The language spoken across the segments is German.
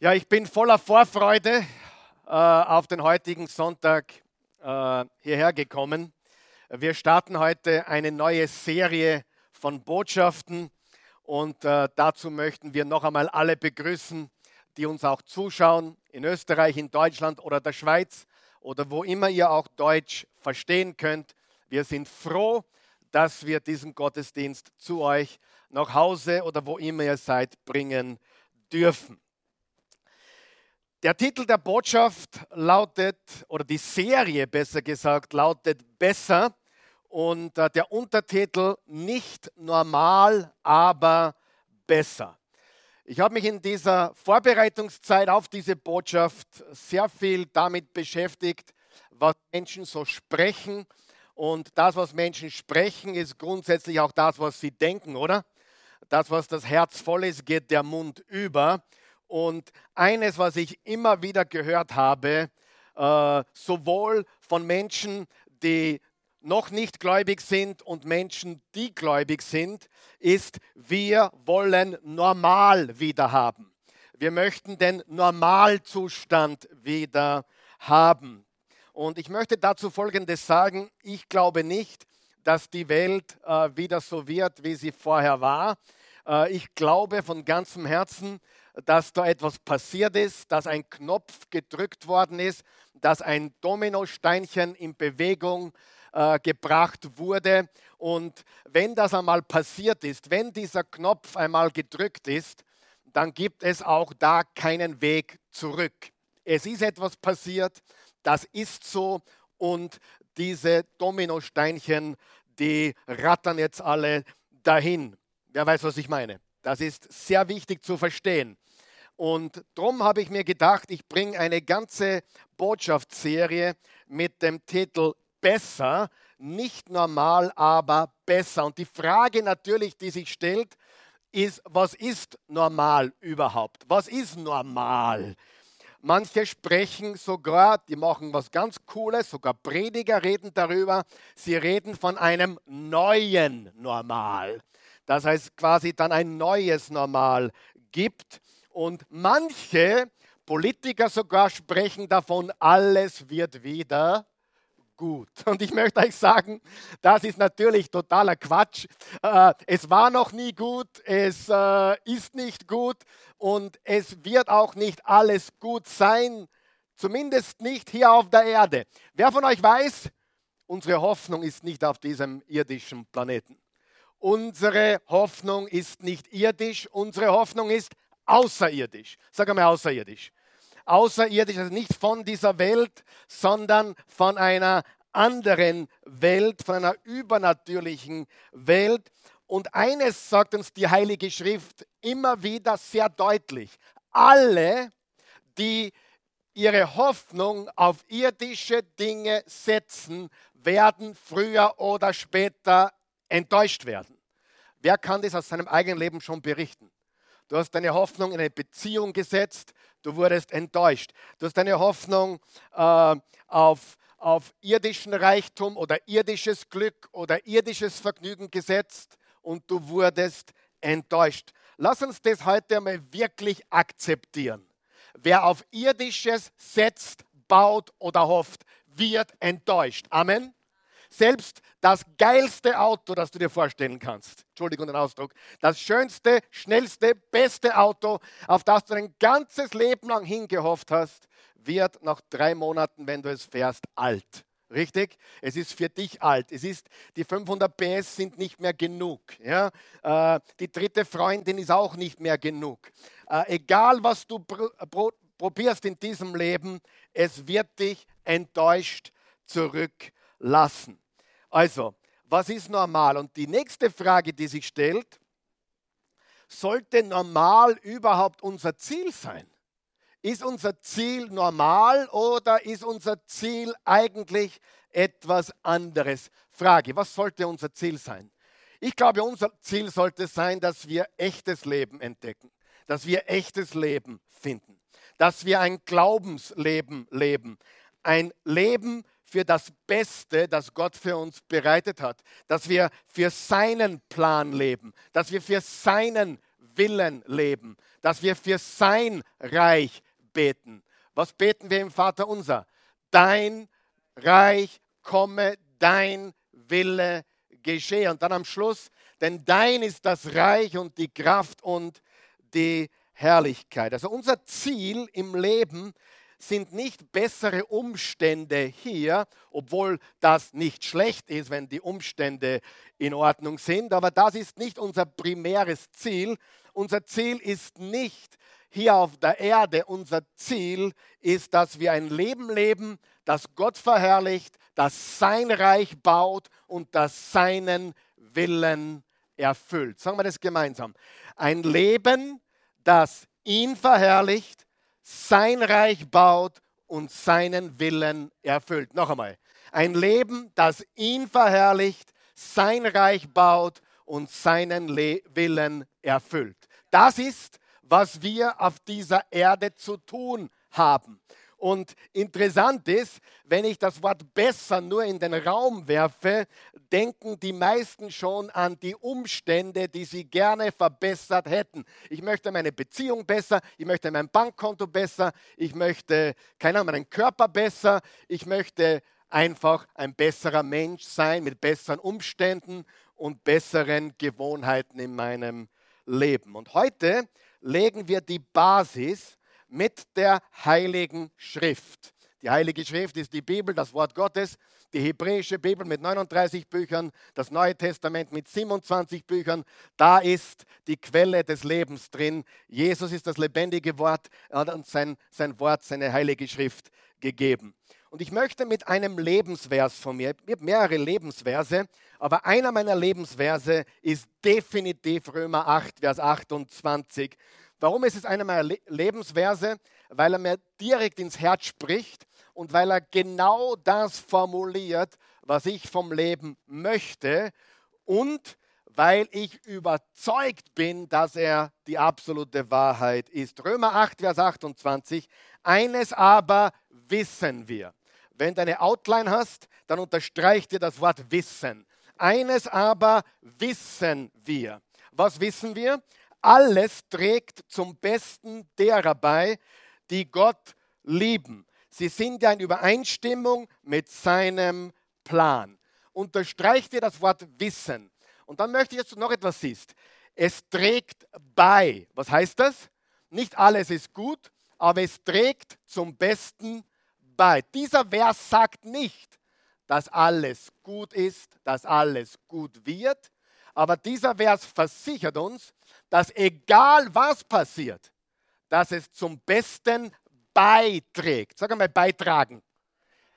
Ja, ich bin voller Vorfreude äh, auf den heutigen Sonntag äh, hierher gekommen. Wir starten heute eine neue Serie von Botschaften und äh, dazu möchten wir noch einmal alle begrüßen, die uns auch zuschauen, in Österreich, in Deutschland oder der Schweiz oder wo immer ihr auch Deutsch verstehen könnt. Wir sind froh, dass wir diesen Gottesdienst zu euch nach Hause oder wo immer ihr seid bringen dürfen. Der Titel der Botschaft lautet, oder die Serie besser gesagt, lautet Besser und äh, der Untertitel Nicht normal, aber besser. Ich habe mich in dieser Vorbereitungszeit auf diese Botschaft sehr viel damit beschäftigt, was Menschen so sprechen. Und das, was Menschen sprechen, ist grundsätzlich auch das, was sie denken, oder? Das, was das Herz voll ist, geht der Mund über. Und eines, was ich immer wieder gehört habe, äh, sowohl von Menschen, die noch nicht gläubig sind und Menschen, die gläubig sind, ist, wir wollen normal wieder haben. Wir möchten den Normalzustand wieder haben. Und ich möchte dazu Folgendes sagen. Ich glaube nicht, dass die Welt äh, wieder so wird, wie sie vorher war. Äh, ich glaube von ganzem Herzen, dass da etwas passiert ist, dass ein Knopf gedrückt worden ist, dass ein Dominosteinchen in Bewegung äh, gebracht wurde. Und wenn das einmal passiert ist, wenn dieser Knopf einmal gedrückt ist, dann gibt es auch da keinen Weg zurück. Es ist etwas passiert, das ist so und diese Dominosteinchen, die rattern jetzt alle dahin. Wer weiß, was ich meine? Das ist sehr wichtig zu verstehen. Und darum habe ich mir gedacht, ich bringe eine ganze Botschaftsserie mit dem Titel Besser, nicht normal, aber besser. Und die Frage natürlich, die sich stellt, ist, was ist normal überhaupt? Was ist normal? Manche sprechen sogar, die machen was ganz Cooles, sogar Prediger reden darüber, sie reden von einem neuen Normal. Das heißt quasi dann ein neues Normal gibt. Und manche Politiker sogar sprechen davon, alles wird wieder gut. Und ich möchte euch sagen, das ist natürlich totaler Quatsch. Äh, es war noch nie gut, es äh, ist nicht gut und es wird auch nicht alles gut sein, zumindest nicht hier auf der Erde. Wer von euch weiß, unsere Hoffnung ist nicht auf diesem irdischen Planeten. Unsere Hoffnung ist nicht irdisch, unsere Hoffnung ist außerirdisch. Sag einmal außerirdisch. Außerirdisch, also nicht von dieser Welt, sondern von einer anderen Welt, von einer übernatürlichen Welt. Und eines sagt uns die Heilige Schrift immer wieder sehr deutlich. Alle, die ihre Hoffnung auf irdische Dinge setzen, werden früher oder später enttäuscht werden. Wer kann das aus seinem eigenen Leben schon berichten? Du hast deine Hoffnung in eine Beziehung gesetzt, du wurdest enttäuscht. Du hast deine Hoffnung äh, auf, auf irdischen Reichtum oder irdisches Glück oder irdisches Vergnügen gesetzt und du wurdest enttäuscht. Lass uns das heute einmal wirklich akzeptieren. Wer auf irdisches setzt, baut oder hofft, wird enttäuscht. Amen. Selbst das geilste Auto, das du dir vorstellen kannst, Entschuldigung den Ausdruck, das schönste, schnellste, beste Auto, auf das du dein ganzes Leben lang hingehofft hast, wird nach drei Monaten, wenn du es fährst, alt. Richtig? Es ist für dich alt. Es ist, die 500 PS sind nicht mehr genug. Ja? Äh, die dritte Freundin ist auch nicht mehr genug. Äh, egal, was du pr pr probierst in diesem Leben, es wird dich enttäuscht zurücklassen. Also, was ist normal? Und die nächste Frage, die sich stellt, sollte normal überhaupt unser Ziel sein? Ist unser Ziel normal oder ist unser Ziel eigentlich etwas anderes? Frage, was sollte unser Ziel sein? Ich glaube, unser Ziel sollte sein, dass wir echtes Leben entdecken, dass wir echtes Leben finden, dass wir ein Glaubensleben leben, ein Leben, für das Beste, das Gott für uns bereitet hat, dass wir für seinen Plan leben, dass wir für seinen Willen leben, dass wir für sein Reich beten. Was beten wir im Vater unser? Dein Reich komme, dein Wille geschehe. Und dann am Schluss, denn dein ist das Reich und die Kraft und die Herrlichkeit. Also unser Ziel im Leben sind nicht bessere Umstände hier, obwohl das nicht schlecht ist, wenn die Umstände in Ordnung sind, aber das ist nicht unser primäres Ziel. Unser Ziel ist nicht hier auf der Erde, unser Ziel ist, dass wir ein Leben leben, das Gott verherrlicht, das sein Reich baut und das seinen Willen erfüllt. Sagen wir das gemeinsam. Ein Leben, das ihn verherrlicht, sein Reich baut und seinen Willen erfüllt. Noch einmal. Ein Leben, das ihn verherrlicht, sein Reich baut und seinen Le Willen erfüllt. Das ist, was wir auf dieser Erde zu tun haben. Und interessant ist, wenn ich das Wort besser nur in den Raum werfe, denken die meisten schon an die Umstände, die sie gerne verbessert hätten. Ich möchte meine Beziehung besser, ich möchte mein Bankkonto besser, ich möchte, keine Ahnung, meinen Körper besser, ich möchte einfach ein besserer Mensch sein mit besseren Umständen und besseren Gewohnheiten in meinem Leben. Und heute legen wir die Basis mit der Heiligen Schrift. Die Heilige Schrift ist die Bibel, das Wort Gottes, die hebräische Bibel mit 39 Büchern, das Neue Testament mit 27 Büchern. Da ist die Quelle des Lebens drin. Jesus ist das lebendige Wort. Hat uns sein, sein Wort, seine Heilige Schrift gegeben. Und ich möchte mit einem Lebensvers von mir, ich habe mehrere Lebensverse, aber einer meiner Lebensverse ist definitiv Römer 8, Vers 28. Warum ist es einer meiner Lebensverse? Weil er mir direkt ins Herz spricht und weil er genau das formuliert, was ich vom Leben möchte und weil ich überzeugt bin, dass er die absolute Wahrheit ist. Römer 8, Vers 28. Eines aber wissen wir. Wenn du eine Outline hast, dann unterstreicht dir das Wort wissen. Eines aber wissen wir. Was wissen wir? Alles trägt zum Besten derer bei, die Gott lieben. Sie sind ja in Übereinstimmung mit seinem Plan. Unterstreicht dir das Wort Wissen. Und dann möchte ich, dass du noch etwas siehst. Es trägt bei. Was heißt das? Nicht alles ist gut, aber es trägt zum Besten bei. Dieser Vers sagt nicht, dass alles gut ist, dass alles gut wird, aber dieser Vers versichert uns, dass egal was passiert, dass es zum Besten beiträgt. Sag einmal beitragen.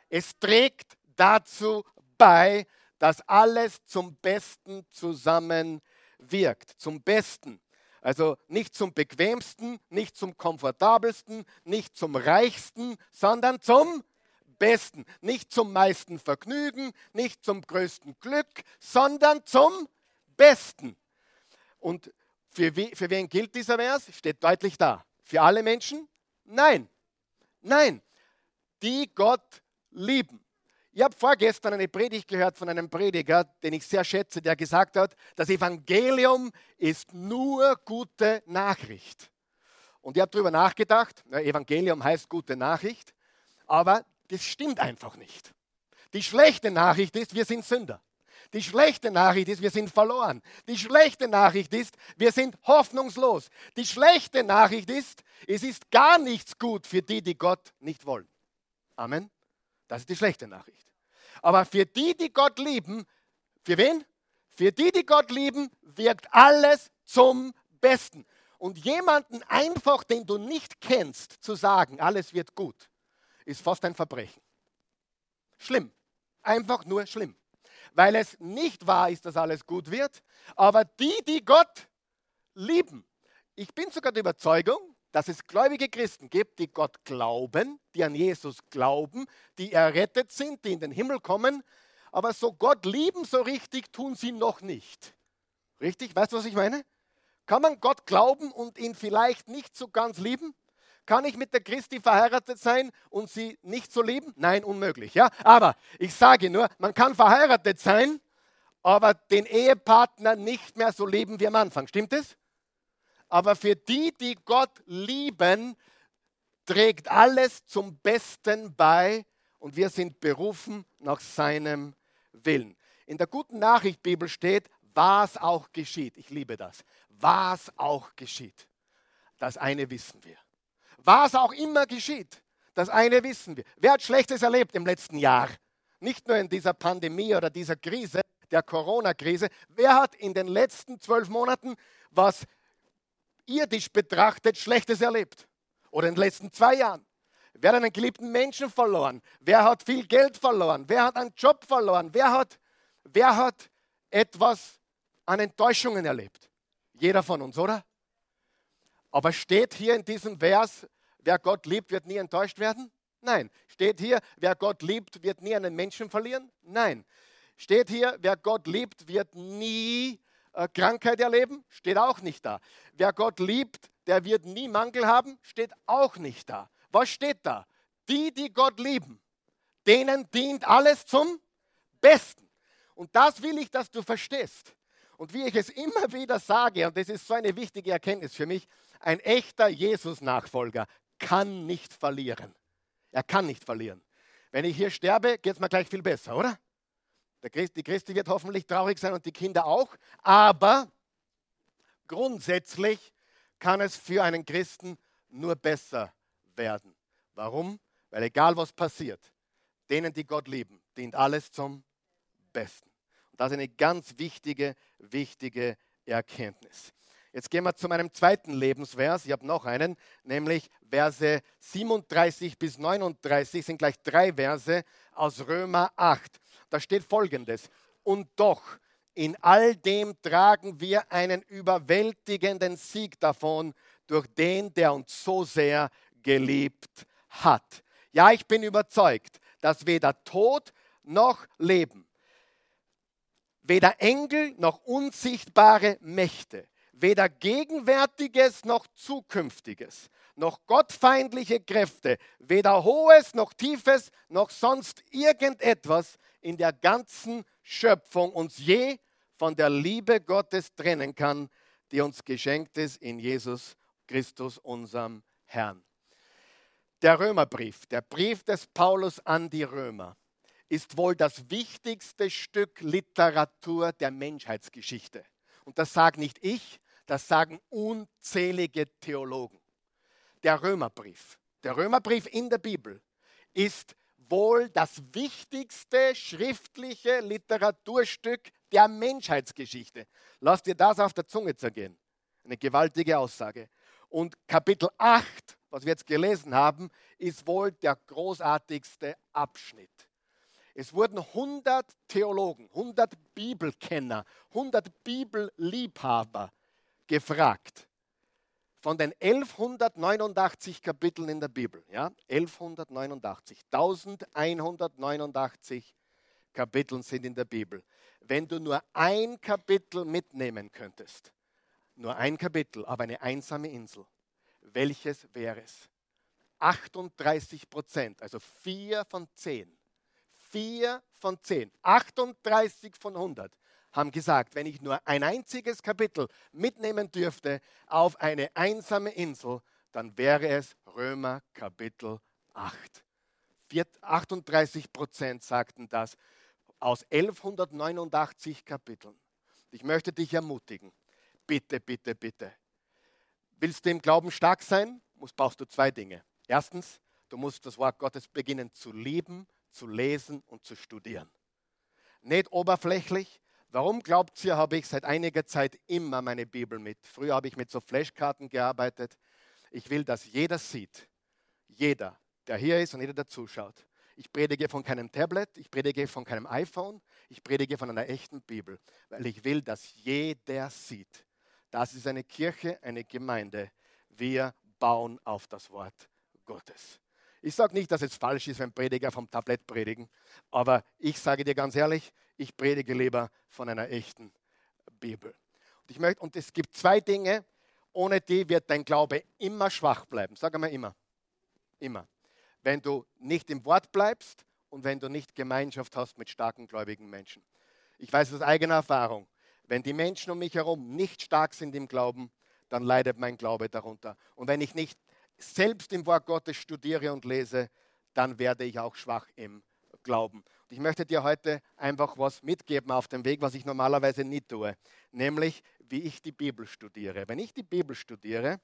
Es trägt dazu bei, dass alles zum Besten zusammenwirkt. Zum Besten. Also nicht zum bequemsten, nicht zum komfortabelsten, nicht zum reichsten, sondern zum Besten. Nicht zum meisten Vergnügen, nicht zum größten Glück, sondern zum Besten. Und für, we, für wen gilt dieser Vers? Steht deutlich da. Für alle Menschen? Nein. Nein. Die Gott lieben. Ich habe vorgestern eine Predigt gehört von einem Prediger, den ich sehr schätze, der gesagt hat, das Evangelium ist nur gute Nachricht. Und ich habe darüber nachgedacht, Evangelium heißt gute Nachricht, aber das stimmt einfach nicht. Die schlechte Nachricht ist, wir sind Sünder. Die schlechte Nachricht ist, wir sind verloren. Die schlechte Nachricht ist, wir sind hoffnungslos. Die schlechte Nachricht ist, es ist gar nichts gut für die, die Gott nicht wollen. Amen. Das ist die schlechte Nachricht. Aber für die, die Gott lieben, für wen? Für die, die Gott lieben, wirkt alles zum Besten. Und jemanden einfach, den du nicht kennst, zu sagen, alles wird gut, ist fast ein Verbrechen. Schlimm. Einfach nur schlimm weil es nicht wahr ist, dass alles gut wird. Aber die, die Gott lieben, ich bin sogar der Überzeugung, dass es gläubige Christen gibt, die Gott glauben, die an Jesus glauben, die errettet sind, die in den Himmel kommen, aber so Gott lieben, so richtig tun sie noch nicht. Richtig? Weißt du, was ich meine? Kann man Gott glauben und ihn vielleicht nicht so ganz lieben? Kann ich mit der Christi verheiratet sein und sie nicht so lieben? Nein, unmöglich. Ja? Aber ich sage nur, man kann verheiratet sein, aber den Ehepartner nicht mehr so lieben wie am Anfang. Stimmt es? Aber für die, die Gott lieben, trägt alles zum Besten bei und wir sind berufen nach seinem Willen. In der guten Nachricht Bibel steht, was auch geschieht. Ich liebe das. Was auch geschieht. Das eine wissen wir. Was auch immer geschieht, das eine wissen wir. Wer hat Schlechtes erlebt im letzten Jahr? Nicht nur in dieser Pandemie oder dieser Krise, der Corona-Krise. Wer hat in den letzten zwölf Monaten was irdisch betrachtet Schlechtes erlebt? Oder in den letzten zwei Jahren? Wer hat einen geliebten Menschen verloren? Wer hat viel Geld verloren? Wer hat einen Job verloren? Wer hat, wer hat etwas an Enttäuschungen erlebt? Jeder von uns, oder? Aber steht hier in diesem Vers, wer Gott liebt, wird nie enttäuscht werden? Nein. Steht hier, wer Gott liebt, wird nie einen Menschen verlieren? Nein. Steht hier, wer Gott liebt, wird nie äh, Krankheit erleben? Steht auch nicht da. Wer Gott liebt, der wird nie Mangel haben? Steht auch nicht da. Was steht da? Die, die Gott lieben, denen dient alles zum Besten. Und das will ich, dass du verstehst. Und wie ich es immer wieder sage, und das ist so eine wichtige Erkenntnis für mich, ein echter Jesus-Nachfolger kann nicht verlieren. Er kann nicht verlieren. Wenn ich hier sterbe, geht es mir gleich viel besser, oder? Die Christi wird hoffentlich traurig sein und die Kinder auch. Aber grundsätzlich kann es für einen Christen nur besser werden. Warum? Weil egal was passiert, denen, die Gott lieben, dient alles zum Besten. Und das ist eine ganz wichtige, wichtige Erkenntnis. Jetzt gehen wir zu meinem zweiten Lebensvers. Ich habe noch einen, nämlich Verse 37 bis 39 sind gleich drei Verse aus Römer 8. Da steht folgendes. Und doch, in all dem tragen wir einen überwältigenden Sieg davon durch den, der uns so sehr geliebt hat. Ja, ich bin überzeugt, dass weder Tod noch Leben, weder Engel noch unsichtbare Mächte, weder Gegenwärtiges noch Zukünftiges, noch gottfeindliche Kräfte, weder Hohes noch Tiefes noch sonst irgendetwas in der ganzen Schöpfung uns je von der Liebe Gottes trennen kann, die uns geschenkt ist in Jesus Christus, unserem Herrn. Der Römerbrief, der Brief des Paulus an die Römer, ist wohl das wichtigste Stück Literatur der Menschheitsgeschichte. Und das sage nicht ich, das sagen unzählige Theologen. Der Römerbrief, der Römerbrief in der Bibel ist wohl das wichtigste schriftliche Literaturstück der Menschheitsgeschichte. Lass dir das auf der Zunge zergehen. Eine gewaltige Aussage. Und Kapitel 8 was wir jetzt gelesen haben, ist wohl der großartigste Abschnitt. Es wurden 100 Theologen, 100 Bibelkenner, 100 Bibelliebhaber gefragt. Von den 1189 Kapiteln in der Bibel, ja, 1189, 1189 Kapiteln sind in der Bibel. Wenn du nur ein Kapitel mitnehmen könntest, nur ein Kapitel, aber eine einsame Insel, welches wäre es? 38 Prozent, also 4 von 10. 4 von 10, 38 von 100 haben gesagt, wenn ich nur ein einziges Kapitel mitnehmen dürfte auf eine einsame Insel, dann wäre es Römer Kapitel 8. 38 Prozent sagten das aus 1189 Kapiteln. Ich möchte dich ermutigen, bitte, bitte, bitte, Willst du im Glauben stark sein, brauchst du zwei Dinge. Erstens, du musst das Wort Gottes beginnen zu lieben, zu lesen und zu studieren. Nicht oberflächlich. Warum glaubt ihr, habe ich seit einiger Zeit immer meine Bibel mit. Früher habe ich mit so Flashkarten gearbeitet. Ich will, dass jeder sieht, jeder, der hier ist und jeder, der zuschaut. Ich predige von keinem Tablet, ich predige von keinem iPhone, ich predige von einer echten Bibel, weil ich will, dass jeder sieht, das ist eine Kirche, eine Gemeinde. Wir bauen auf das Wort Gottes. Ich sage nicht, dass es falsch ist, wenn Prediger vom Tablett predigen, aber ich sage dir ganz ehrlich, ich predige lieber von einer echten Bibel. Und, ich möchte, und es gibt zwei Dinge, ohne die wird dein Glaube immer schwach bleiben. Sag einmal immer. Immer. Wenn du nicht im Wort bleibst und wenn du nicht Gemeinschaft hast mit starken gläubigen Menschen. Ich weiß aus eigener Erfahrung, wenn die Menschen um mich herum nicht stark sind im Glauben, dann leidet mein Glaube darunter. Und wenn ich nicht selbst im Wort Gottes studiere und lese, dann werde ich auch schwach im Glauben. Und ich möchte dir heute einfach was mitgeben auf dem Weg, was ich normalerweise nie tue, nämlich wie ich die Bibel studiere. Wenn ich die Bibel studiere,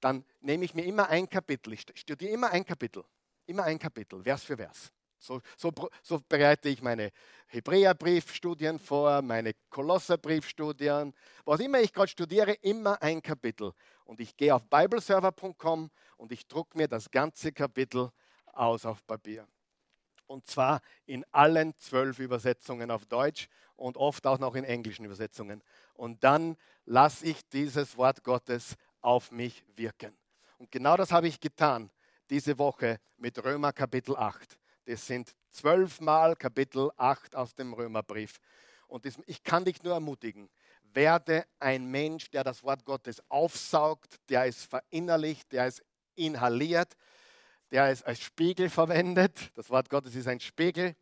dann nehme ich mir immer ein Kapitel. Ich studiere immer ein Kapitel. Immer ein Kapitel, Vers für Vers. So, so, so bereite ich meine Hebräerbriefstudien vor, meine Kolosserbriefstudien, was immer ich gerade studiere, immer ein Kapitel. Und ich gehe auf bibleserver.com und ich drucke mir das ganze Kapitel aus auf Papier. Und zwar in allen zwölf Übersetzungen auf Deutsch und oft auch noch in englischen Übersetzungen. Und dann lasse ich dieses Wort Gottes auf mich wirken. Und genau das habe ich getan diese Woche mit Römer Kapitel 8. Das sind zwölfmal Kapitel 8 aus dem Römerbrief. Und das, ich kann dich nur ermutigen, werde ein Mensch, der das Wort Gottes aufsaugt, der es verinnerlicht, der es inhaliert, der es als Spiegel verwendet. Das Wort Gottes ist ein Spiegel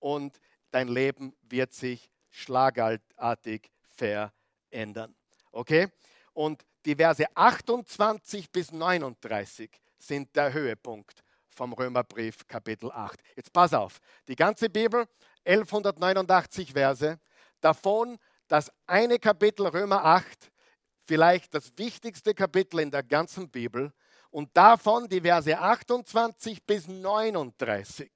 und dein Leben wird sich schlagartig verändern. Okay? Und die Verse 28 bis 39 sind der Höhepunkt vom Römerbrief Kapitel 8. Jetzt pass auf, die ganze Bibel, 1189 Verse, davon das eine Kapitel Römer 8, vielleicht das wichtigste Kapitel in der ganzen Bibel und davon die Verse 28 bis 39,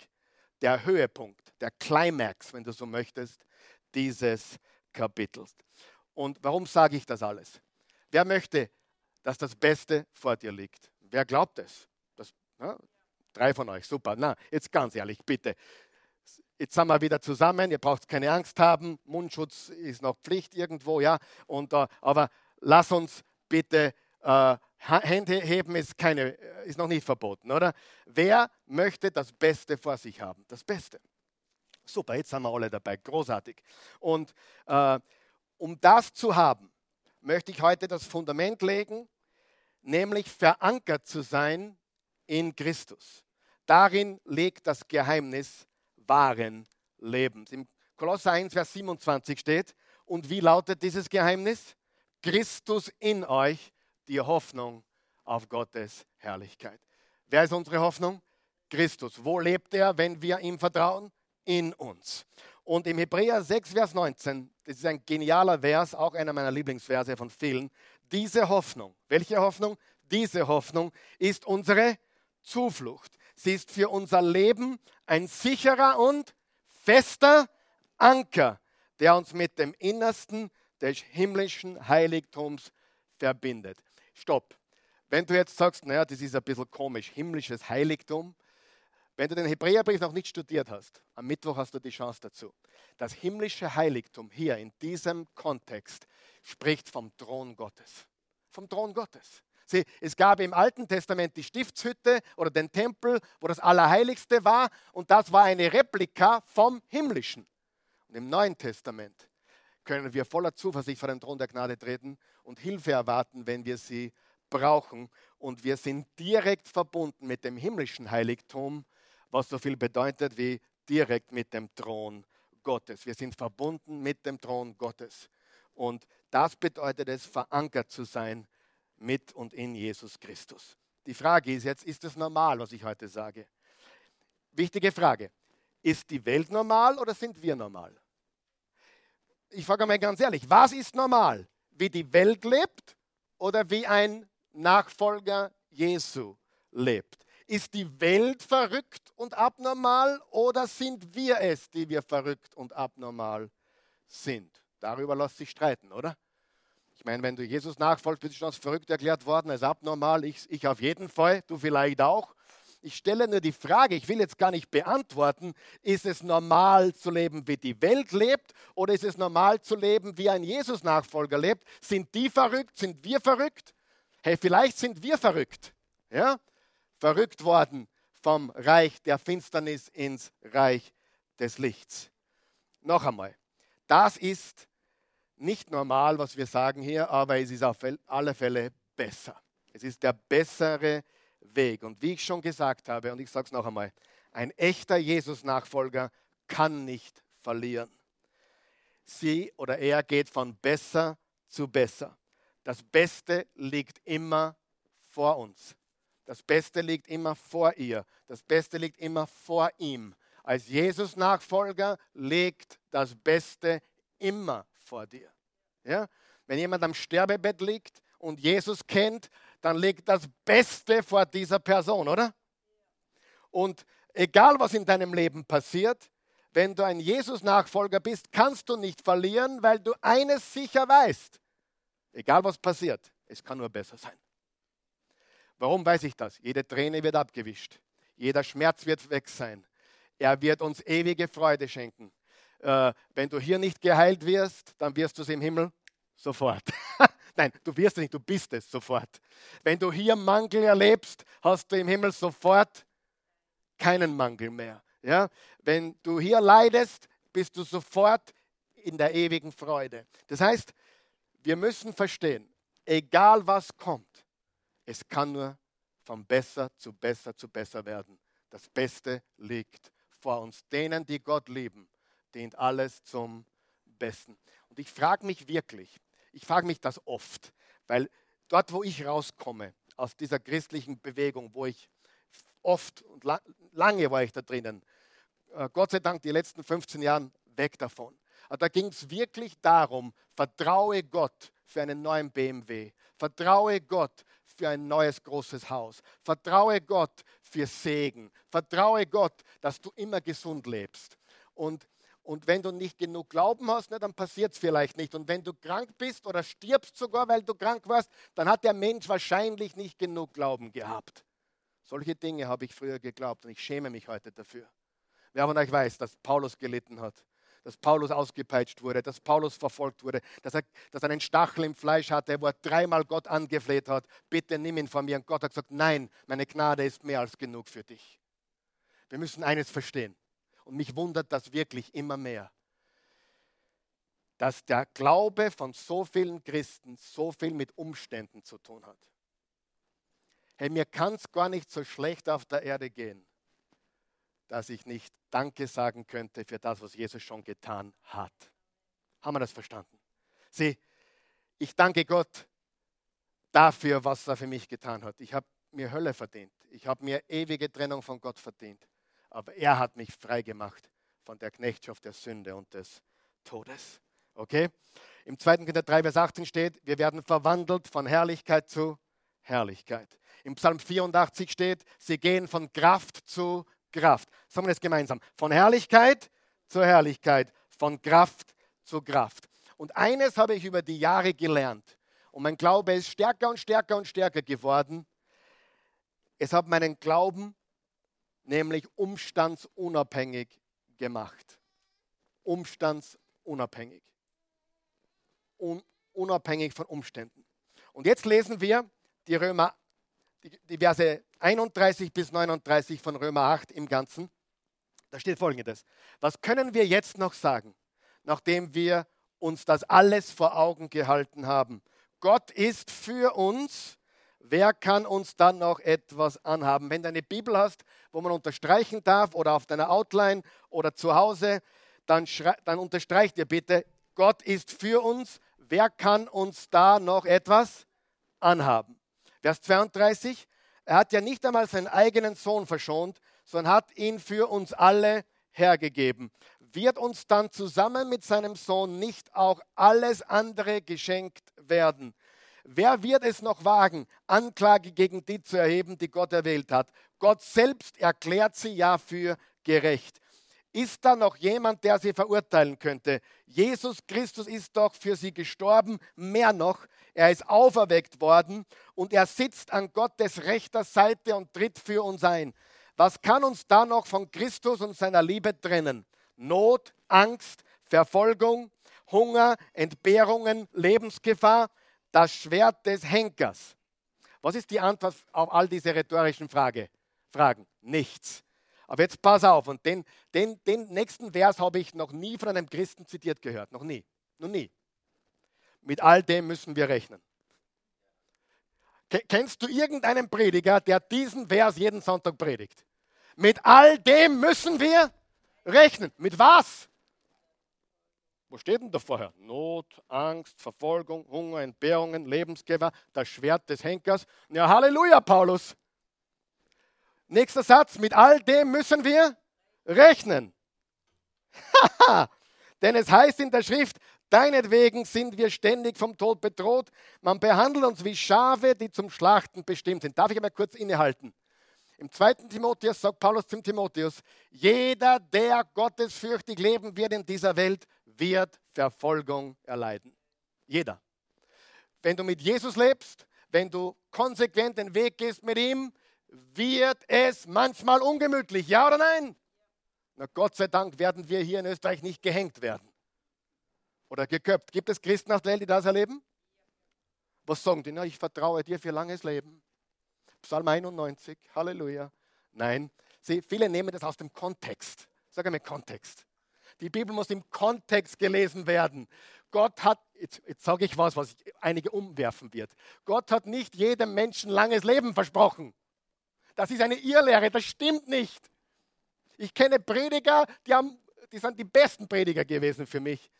der Höhepunkt, der Climax, wenn du so möchtest, dieses Kapitels. Und warum sage ich das alles? Wer möchte, dass das Beste vor dir liegt? Wer glaubt es? Das, ja, drei von euch, super. Na, jetzt ganz ehrlich, bitte. Jetzt sind wir wieder zusammen, ihr braucht keine Angst haben, Mundschutz ist noch Pflicht irgendwo, ja. Und, uh, aber lass uns bitte uh, Hände heben ist, keine, ist noch nicht verboten, oder? Wer möchte das Beste vor sich haben? Das Beste. Super, jetzt sind wir alle dabei, großartig. Und uh, um das zu haben, möchte ich heute das Fundament legen, nämlich verankert zu sein in Christus. Darin liegt das Geheimnis wahren Lebens. Im Kolosser 1, Vers 27 steht, und wie lautet dieses Geheimnis? Christus in euch, die Hoffnung auf Gottes Herrlichkeit. Wer ist unsere Hoffnung? Christus. Wo lebt er, wenn wir ihm vertrauen? In uns. Und im Hebräer 6, Vers 19, das ist ein genialer Vers, auch einer meiner Lieblingsverse von vielen, diese Hoffnung, welche Hoffnung? Diese Hoffnung ist unsere Zuflucht. Sie ist für unser Leben ein sicherer und fester Anker, der uns mit dem Innersten des himmlischen Heiligtums verbindet. Stopp. Wenn du jetzt sagst, naja, das ist ein bisschen komisch, himmlisches Heiligtum, wenn du den Hebräerbrief noch nicht studiert hast, am Mittwoch hast du die Chance dazu. Das himmlische Heiligtum hier in diesem Kontext spricht vom Thron Gottes. Vom Thron Gottes. Sie, es gab im Alten Testament die Stiftshütte oder den Tempel, wo das Allerheiligste war, und das war eine Replika vom Himmlischen. Und im Neuen Testament können wir voller Zuversicht vor den Thron der Gnade treten und Hilfe erwarten, wenn wir sie brauchen. Und wir sind direkt verbunden mit dem himmlischen Heiligtum was so viel bedeutet wie direkt mit dem Thron Gottes. Wir sind verbunden mit dem Thron Gottes. Und das bedeutet es, verankert zu sein mit und in Jesus Christus. Die Frage ist jetzt, ist es normal, was ich heute sage? Wichtige Frage. Ist die Welt normal oder sind wir normal? Ich frage mal ganz ehrlich, was ist normal? Wie die Welt lebt oder wie ein Nachfolger Jesu lebt? Ist die Welt verrückt und abnormal oder sind wir es, die wir verrückt und abnormal sind? Darüber lässt sich streiten, oder? Ich meine, wenn du Jesus nachfolgst, bist du schon als verrückt erklärt worden, als abnormal. Ich, ich auf jeden Fall, du vielleicht auch. Ich stelle nur die Frage, ich will jetzt gar nicht beantworten, ist es normal zu leben, wie die Welt lebt oder ist es normal zu leben, wie ein Jesus-Nachfolger lebt? Sind die verrückt? Sind wir verrückt? Hey, vielleicht sind wir verrückt. Ja? verrückt worden vom Reich der Finsternis ins Reich des Lichts. Noch einmal, das ist nicht normal, was wir sagen hier, aber es ist auf alle Fälle besser. Es ist der bessere Weg. Und wie ich schon gesagt habe, und ich sage es noch einmal, ein echter Jesus-Nachfolger kann nicht verlieren. Sie oder er geht von besser zu besser. Das Beste liegt immer vor uns. Das Beste liegt immer vor ihr. Das Beste liegt immer vor ihm. Als Jesus-Nachfolger liegt das Beste immer vor dir. Ja? Wenn jemand am Sterbebett liegt und Jesus kennt, dann liegt das Beste vor dieser Person, oder? Und egal was in deinem Leben passiert, wenn du ein Jesus-Nachfolger bist, kannst du nicht verlieren, weil du eines sicher weißt. Egal was passiert, es kann nur besser sein. Warum weiß ich das? Jede Träne wird abgewischt. Jeder Schmerz wird weg sein. Er wird uns ewige Freude schenken. Äh, wenn du hier nicht geheilt wirst, dann wirst du es im Himmel sofort. Nein, du wirst es nicht, du bist es sofort. Wenn du hier Mangel erlebst, hast du im Himmel sofort keinen Mangel mehr. Ja? Wenn du hier leidest, bist du sofort in der ewigen Freude. Das heißt, wir müssen verstehen, egal was kommt, es kann nur von besser zu besser zu besser werden. Das Beste liegt vor uns. Denen, die Gott lieben, dient alles zum Besten. Und ich frage mich wirklich, ich frage mich das oft, weil dort, wo ich rauskomme, aus dieser christlichen Bewegung, wo ich oft und lange war ich da drinnen, äh, Gott sei Dank die letzten 15 Jahre weg davon. Da ging es wirklich darum, vertraue Gott für einen neuen BMW, vertraue Gott für ein neues großes Haus, vertraue Gott für Segen, vertraue Gott, dass du immer gesund lebst. Und, und wenn du nicht genug Glauben hast, ne, dann passiert es vielleicht nicht. Und wenn du krank bist oder stirbst sogar, weil du krank warst, dann hat der Mensch wahrscheinlich nicht genug Glauben gehabt. Solche Dinge habe ich früher geglaubt und ich schäme mich heute dafür. Wer von euch weiß, dass Paulus gelitten hat, dass Paulus ausgepeitscht wurde, dass Paulus verfolgt wurde, dass er, dass er einen Stachel im Fleisch hatte, wo er dreimal Gott angefleht hat, bitte nimm ihn von mir. Und Gott hat gesagt, nein, meine Gnade ist mehr als genug für dich. Wir müssen eines verstehen. Und mich wundert das wirklich immer mehr, dass der Glaube von so vielen Christen so viel mit Umständen zu tun hat. Hey, mir kann es gar nicht so schlecht auf der Erde gehen dass ich nicht Danke sagen könnte für das, was Jesus schon getan hat. Haben wir das verstanden? Sieh, ich danke Gott dafür, was er für mich getan hat. Ich habe mir Hölle verdient. Ich habe mir ewige Trennung von Gott verdient. Aber er hat mich frei gemacht von der Knechtschaft der Sünde und des Todes. Okay? Im 2. Korinther 3, Vers 18 steht, wir werden verwandelt von Herrlichkeit zu Herrlichkeit. Im Psalm 84 steht, sie gehen von Kraft zu Kraft. Sagen wir das gemeinsam. Von Herrlichkeit zur Herrlichkeit, von Kraft zu Kraft. Und eines habe ich über die Jahre gelernt. Und mein Glaube ist stärker und stärker und stärker geworden. Es hat meinen Glauben nämlich umstandsunabhängig gemacht. Umstandsunabhängig. Un unabhängig von Umständen. Und jetzt lesen wir die Römer die Verse 31 bis 39 von Römer 8 im Ganzen. Da steht folgendes. Was können wir jetzt noch sagen, nachdem wir uns das alles vor Augen gehalten haben? Gott ist für uns. Wer kann uns dann noch etwas anhaben? Wenn du eine Bibel hast, wo man unterstreichen darf oder auf deiner Outline oder zu Hause, dann, dann unterstreicht ihr bitte, Gott ist für uns. Wer kann uns da noch etwas anhaben? Vers 32, er hat ja nicht einmal seinen eigenen Sohn verschont, sondern hat ihn für uns alle hergegeben. Wird uns dann zusammen mit seinem Sohn nicht auch alles andere geschenkt werden? Wer wird es noch wagen, Anklage gegen die zu erheben, die Gott erwählt hat? Gott selbst erklärt sie ja für gerecht. Ist da noch jemand, der sie verurteilen könnte? Jesus Christus ist doch für sie gestorben, mehr noch, er ist auferweckt worden und er sitzt an Gottes rechter Seite und tritt für uns ein. Was kann uns da noch von Christus und seiner Liebe trennen? Not, Angst, Verfolgung, Hunger, Entbehrungen, Lebensgefahr, das Schwert des Henkers. Was ist die Antwort auf all diese rhetorischen Frage, Fragen? Nichts. Aber jetzt pass auf, und den, den, den nächsten Vers habe ich noch nie von einem Christen zitiert gehört. Noch nie. Noch nie. Mit all dem müssen wir rechnen. Kennst du irgendeinen Prediger, der diesen Vers jeden Sonntag predigt? Mit all dem müssen wir rechnen. Mit was? Wo steht denn da vorher? Not, Angst, Verfolgung, Hunger, Entbehrungen, Lebensgefahr, das Schwert des Henkers. Ja, Halleluja, Paulus. Nächster Satz, mit all dem müssen wir rechnen. Denn es heißt in der Schrift, deinetwegen sind wir ständig vom Tod bedroht. Man behandelt uns wie Schafe, die zum Schlachten bestimmt sind. Darf ich einmal kurz innehalten? Im zweiten Timotheus sagt Paulus zum Timotheus, jeder, der gottesfürchtig leben wird in dieser Welt, wird Verfolgung erleiden. Jeder. Wenn du mit Jesus lebst, wenn du konsequent den Weg gehst mit ihm, wird es manchmal ungemütlich. Ja oder nein? Na Gott sei Dank werden wir hier in Österreich nicht gehängt werden oder geköpft. Gibt es Christen auf der Welt, die das erleben? Was sagen die? Na, ich vertraue dir für langes Leben. Psalm 91, Halleluja. Nein, sie, viele nehmen das aus dem Kontext. Sag einmal Kontext. Die Bibel muss im Kontext gelesen werden. Gott hat, jetzt, jetzt sage ich was, was einige umwerfen wird. Gott hat nicht jedem Menschen langes Leben versprochen. Das ist eine Irrlehre, das stimmt nicht. Ich kenne Prediger, die, haben, die sind die besten Prediger gewesen für mich.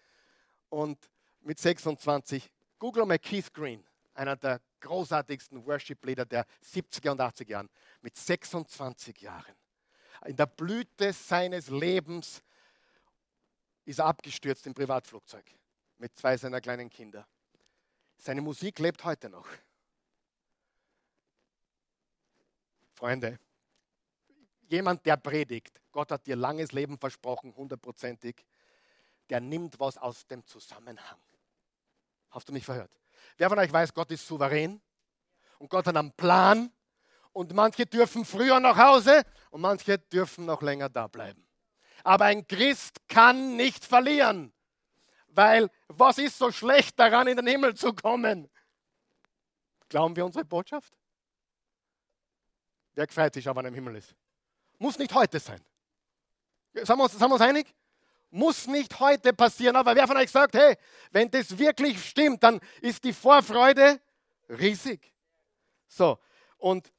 Und mit 26, Google mal Keith Green, einer der großartigsten Worship-Leader der 70er und 80er Jahren, mit 26 Jahren. In der Blüte seines Lebens ist er abgestürzt im Privatflugzeug mit zwei seiner kleinen Kinder. Seine Musik lebt heute noch. Freunde, jemand, der predigt, Gott hat dir langes Leben versprochen, hundertprozentig, der nimmt was aus dem Zusammenhang. Hast du mich verhört? Wer von euch weiß, Gott ist souverän und Gott hat einen Plan und manche dürfen früher nach Hause und manche dürfen noch länger da bleiben. Aber ein Christ kann nicht verlieren, weil was ist so schlecht daran, in den Himmel zu kommen? Glauben wir unsere Botschaft? Wer gefreut sich, aber im Himmel ist? Muss nicht heute sein. Sind wir, uns, sind wir uns einig? Muss nicht heute passieren, aber wer von euch sagt, hey, wenn das wirklich stimmt, dann ist die Vorfreude riesig. So, und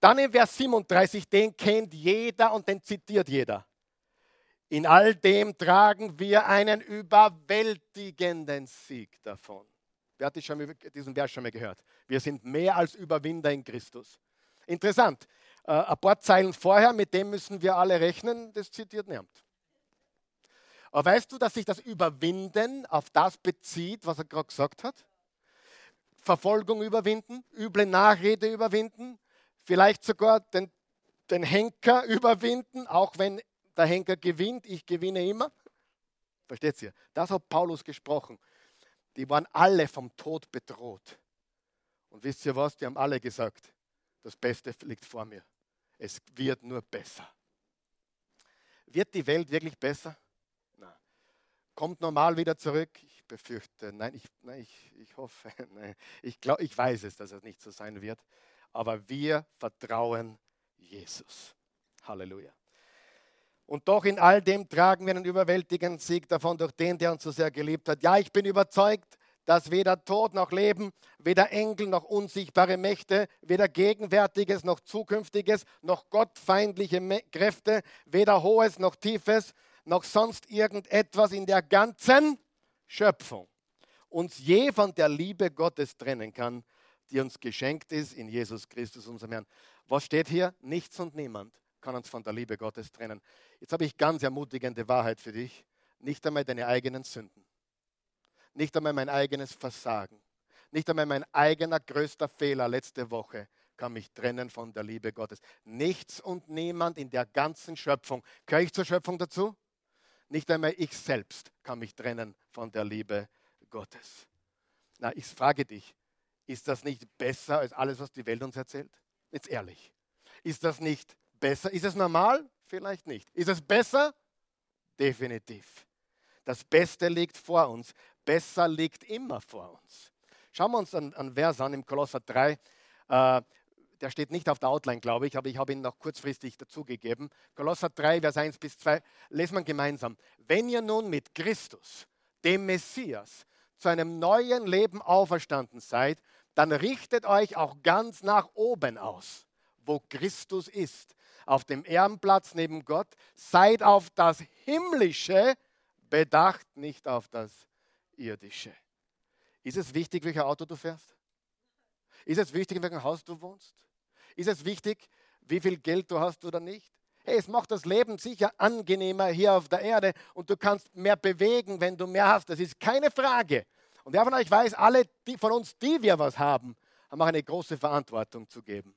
dann in Vers 37, den kennt jeder und den zitiert jeder. In all dem tragen wir einen überwältigenden Sieg davon. Wer hat diesen Vers schon mal gehört? Wir sind mehr als Überwinder in Christus. Interessant. Äh, ein paar Zeilen vorher, mit dem müssen wir alle rechnen, das zitiert niemand. Aber weißt du, dass sich das Überwinden auf das bezieht, was er gerade gesagt hat? Verfolgung überwinden, üble Nachrede überwinden, vielleicht sogar den, den Henker überwinden, auch wenn der Henker gewinnt, ich gewinne immer. Versteht ihr? Das hat Paulus gesprochen. Die waren alle vom Tod bedroht. Und wisst ihr was? Die haben alle gesagt, das Beste liegt vor mir. Es wird nur besser. Wird die Welt wirklich besser? Nein. Kommt normal wieder zurück? Ich befürchte, nein, ich, nein, ich, ich hoffe, nein. Ich, glaub, ich weiß es, dass es nicht so sein wird. Aber wir vertrauen Jesus. Halleluja. Und doch in all dem tragen wir einen überwältigenden Sieg davon durch den, der uns so sehr geliebt hat. Ja, ich bin überzeugt, dass weder Tod noch Leben, weder Engel noch unsichtbare Mächte, weder Gegenwärtiges noch Zukünftiges, noch gottfeindliche Kräfte, weder Hohes noch Tiefes, noch sonst irgendetwas in der ganzen Schöpfung uns je von der Liebe Gottes trennen kann, die uns geschenkt ist in Jesus Christus, unserem Herrn. Was steht hier? Nichts und niemand kann uns von der Liebe Gottes trennen. Jetzt habe ich ganz ermutigende Wahrheit für dich. Nicht einmal deine eigenen Sünden nicht einmal mein eigenes Versagen, nicht einmal mein eigener größter Fehler letzte Woche kann mich trennen von der Liebe Gottes. Nichts und niemand in der ganzen Schöpfung. Gehöre ich zur Schöpfung dazu? Nicht einmal ich selbst kann mich trennen von der Liebe Gottes. Na, ich frage dich, ist das nicht besser als alles, was die Welt uns erzählt? Jetzt ehrlich. Ist das nicht besser? Ist es normal? Vielleicht nicht. Ist es besser? Definitiv. Das Beste liegt vor uns. Besser liegt immer vor uns. Schauen wir uns einen, Vers an im Kolosser 3. Äh, der steht nicht auf der Outline, glaube ich, aber ich habe ihn noch kurzfristig dazugegeben. Kolosser 3, Vers 1 bis 2. Lesen wir gemeinsam. Wenn ihr nun mit Christus, dem Messias, zu einem neuen Leben auferstanden seid, dann richtet euch auch ganz nach oben aus, wo Christus ist, auf dem Ehrenplatz neben Gott. Seid auf das Himmlische bedacht nicht auf das Irdische. Ist es wichtig, welches Auto du fährst? Ist es wichtig, in welchem Haus du wohnst? Ist es wichtig, wie viel Geld du hast oder nicht? Hey, es macht das Leben sicher angenehmer hier auf der Erde und du kannst mehr bewegen, wenn du mehr hast. Das ist keine Frage. Und wer von euch weiß, alle die von uns, die wir was haben, haben auch eine große Verantwortung zu geben.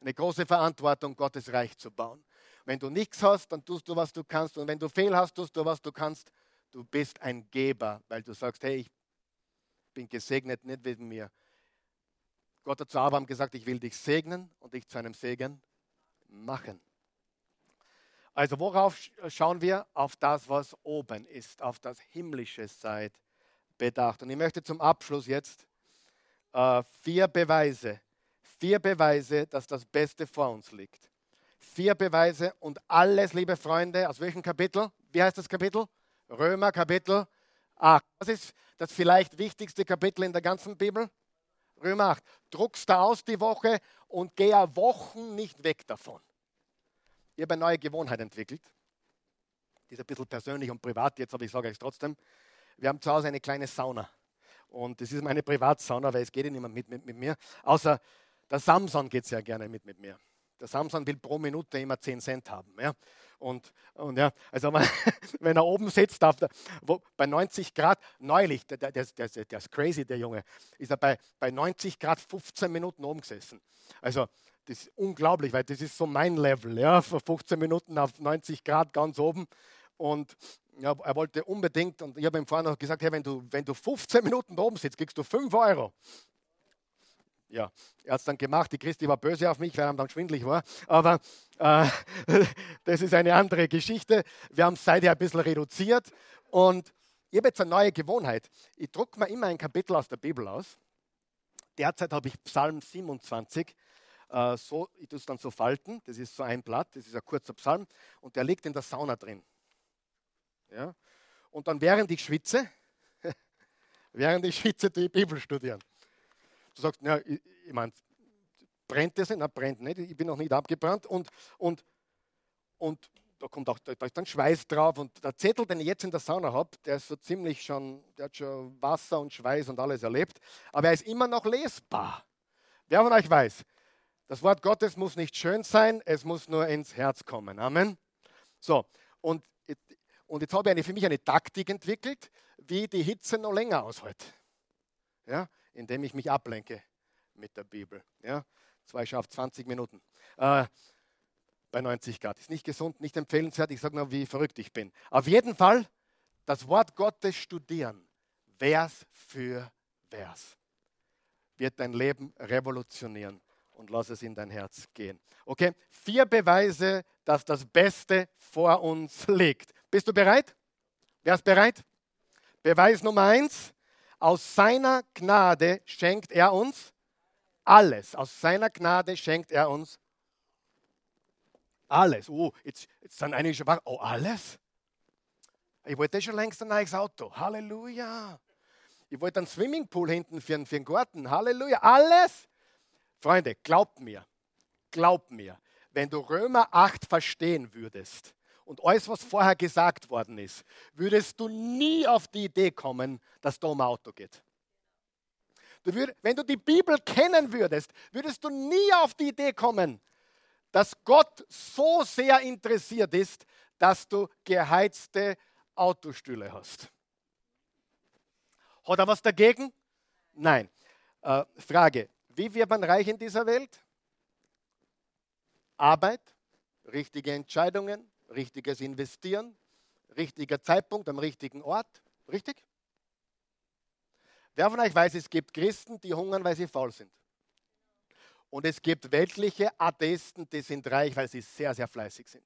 Eine große Verantwortung, Gottes Reich zu bauen. Wenn du nichts hast, dann tust du, was du kannst. Und wenn du Fehl hast, tust du, was du kannst. Du bist ein Geber, weil du sagst, hey, ich bin gesegnet, nicht wegen mir. Gott hat zu Abraham gesagt, ich will dich segnen und dich zu einem Segen machen. Also worauf schauen wir? Auf das, was oben ist, auf das himmlische Seid bedacht. Und ich möchte zum Abschluss jetzt äh, vier Beweise, vier Beweise, dass das Beste vor uns liegt. Vier Beweise und alles, liebe Freunde, aus welchem Kapitel? Wie heißt das Kapitel? Römer Kapitel 8. Das ist das vielleicht wichtigste Kapitel in der ganzen Bibel. Römer 8. Druckst da aus die Woche und geh ja Wochen nicht weg davon. Ich habe eine neue Gewohnheit entwickelt. Die ist ein bisschen persönlich und privat jetzt, aber ich sage euch trotzdem. Wir haben zu Hause eine kleine Sauna. Und das ist meine Privatsauna, weil es geht nicht mehr mit, mit, mit mir. Außer der Samson geht sehr gerne mit mit mir. Der Samson will pro Minute immer 10 Cent haben. Ja? Und, und ja, also wenn er oben sitzt, auf der, wo, bei 90 Grad, neulich, der, der, der, der, ist crazy, der Junge, ist er bei, bei 90 Grad 15 Minuten oben gesessen. Also das ist unglaublich, weil das ist so mein Level, ja, vor 15 Minuten auf 90 Grad ganz oben. Und ja, er wollte unbedingt, und ich habe ihm vorhin noch gesagt, hey, wenn, du, wenn du 15 Minuten oben sitzt, kriegst du 5 Euro. Ja, er hat es dann gemacht. Die Christi war böse auf mich, weil er dann schwindlig war. Aber äh, das ist eine andere Geschichte. Wir haben es seither ein bisschen reduziert. Und ich habe jetzt eine neue Gewohnheit. Ich drucke mir immer ein Kapitel aus der Bibel aus. Derzeit habe ich Psalm 27. Äh, so, ich tue es dann so falten. Das ist so ein Blatt, das ist ein kurzer Psalm. Und der liegt in der Sauna drin. Ja? Und dann während ich schwitze, während ich schwitze, die Bibel studieren. Du sagst, ja, ich, ich meine, brennt das nicht? Nein, brennt nicht. Ich bin noch nicht abgebrannt. Und, und, und da kommt auch da ist dann Schweiß drauf. Und der Zettel, den ich jetzt in der Sauna habe, der ist so ziemlich schon, der hat schon Wasser und Schweiß und alles erlebt. Aber er ist immer noch lesbar. Wer von euch weiß, das Wort Gottes muss nicht schön sein, es muss nur ins Herz kommen. Amen. So, und und jetzt habe ich eine, für mich eine Taktik entwickelt, wie die Hitze noch länger aushält. Ja, indem ich mich ablenke mit der Bibel. Ja, zwei auf 20 Minuten. Äh, bei 90 Grad. Ist nicht gesund, nicht empfehlenswert. Ich sage nur, wie verrückt ich bin. Auf jeden Fall das Wort Gottes studieren. Vers für Vers. Wird dein Leben revolutionieren und lass es in dein Herz gehen. Okay? Vier Beweise, dass das Beste vor uns liegt. Bist du bereit? Wer ist bereit? Beweis Nummer eins. Aus seiner Gnade schenkt er uns alles. Aus seiner Gnade schenkt er uns alles. Oh, jetzt, jetzt sind einige schon wach. Oh, alles? Ich wollte schon längst ein neues Auto. Halleluja. Ich wollte einen Swimmingpool hinten für, für den Garten. Halleluja. Alles? Freunde, glaubt mir, glaubt mir, wenn du Römer 8 verstehen würdest, und alles, was vorher gesagt worden ist, würdest du nie auf die Idee kommen, dass da um Auto geht. Du würd, wenn du die Bibel kennen würdest, würdest du nie auf die Idee kommen, dass Gott so sehr interessiert ist, dass du geheizte Autostühle hast. Hat er was dagegen? Nein. Äh, Frage, wie wird man reich in dieser Welt? Arbeit, richtige Entscheidungen, richtiges Investieren, richtiger Zeitpunkt am richtigen Ort. Richtig? Wer von euch weiß, es gibt Christen, die hungern, weil sie faul sind. Und es gibt weltliche Atheisten, die sind reich, weil sie sehr, sehr fleißig sind.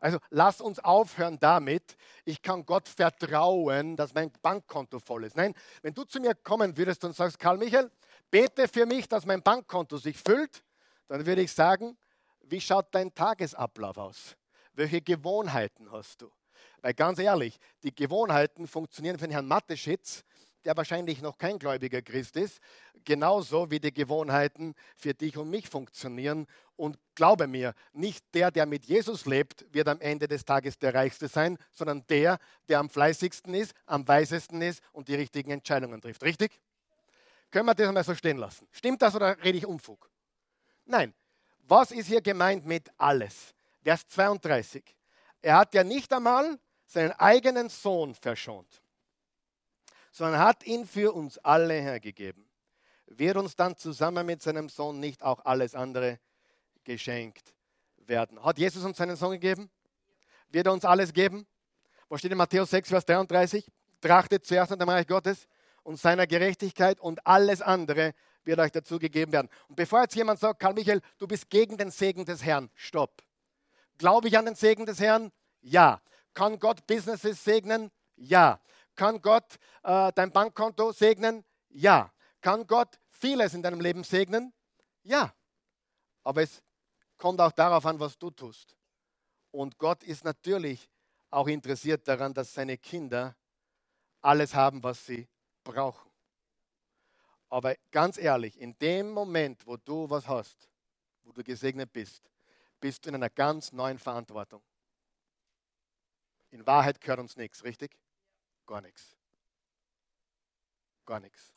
Also lass uns aufhören damit, ich kann Gott vertrauen, dass mein Bankkonto voll ist. Nein, wenn du zu mir kommen würdest und sagst, Karl Michael, bete für mich, dass mein Bankkonto sich füllt, dann würde ich sagen, wie schaut dein Tagesablauf aus? Welche Gewohnheiten hast du? Weil ganz ehrlich, die Gewohnheiten funktionieren für den Herrn Mateschitz der wahrscheinlich noch kein gläubiger Christ ist, genauso wie die Gewohnheiten für dich und mich funktionieren. Und glaube mir, nicht der, der mit Jesus lebt, wird am Ende des Tages der Reichste sein, sondern der, der am fleißigsten ist, am weisesten ist und die richtigen Entscheidungen trifft. Richtig? Können wir das einmal so stehen lassen? Stimmt das oder rede ich Unfug? Nein. Was ist hier gemeint mit alles? Vers 32. Er hat ja nicht einmal seinen eigenen Sohn verschont, sondern hat ihn für uns alle hergegeben. Wird uns dann zusammen mit seinem Sohn nicht auch alles andere geschenkt werden? Hat Jesus uns seinen Sohn gegeben? Wird er uns alles geben? Was steht in Matthäus 6, Vers 33? Trachtet zuerst nach dem Reich Gottes und seiner Gerechtigkeit und alles andere wird euch dazu gegeben werden. Und bevor jetzt jemand sagt, Karl Michael, du bist gegen den Segen des Herrn, stopp. Glaube ich an den Segen des Herrn? Ja. Kann Gott Businesses segnen? Ja. Kann Gott äh, dein Bankkonto segnen? Ja. Kann Gott vieles in deinem Leben segnen? Ja. Aber es kommt auch darauf an, was du tust. Und Gott ist natürlich auch interessiert daran, dass seine Kinder alles haben, was sie brauchen. Aber ganz ehrlich, in dem Moment, wo du was hast, wo du gesegnet bist, bist du in einer ganz neuen Verantwortung. In Wahrheit gehört uns nichts, richtig? Gar nichts. Gar nichts.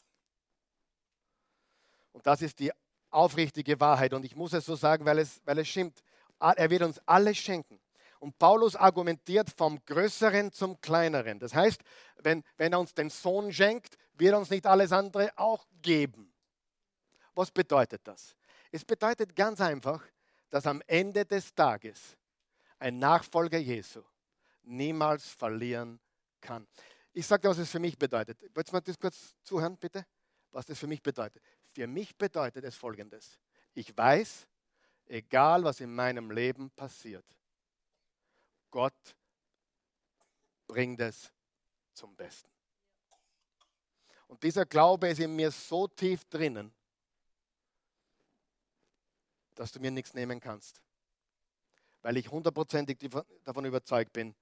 Und das ist die aufrichtige Wahrheit. Und ich muss es so sagen, weil es, weil es stimmt. Er wird uns alles schenken. Und Paulus argumentiert vom Größeren zum Kleineren. Das heißt, wenn, wenn er uns den Sohn schenkt, wird er uns nicht alles andere auch geben. Was bedeutet das? Es bedeutet ganz einfach, dass am Ende des Tages ein Nachfolger Jesu niemals verlieren kann. Ich sage dir, was es für mich bedeutet. Wollt ihr mal das kurz zuhören, bitte? Was das für mich bedeutet. Für mich bedeutet es folgendes. Ich weiß, egal was in meinem Leben passiert, Gott bringt es zum Besten. Und dieser Glaube ist in mir so tief drinnen, dass du mir nichts nehmen kannst. Weil ich hundertprozentig davon überzeugt bin,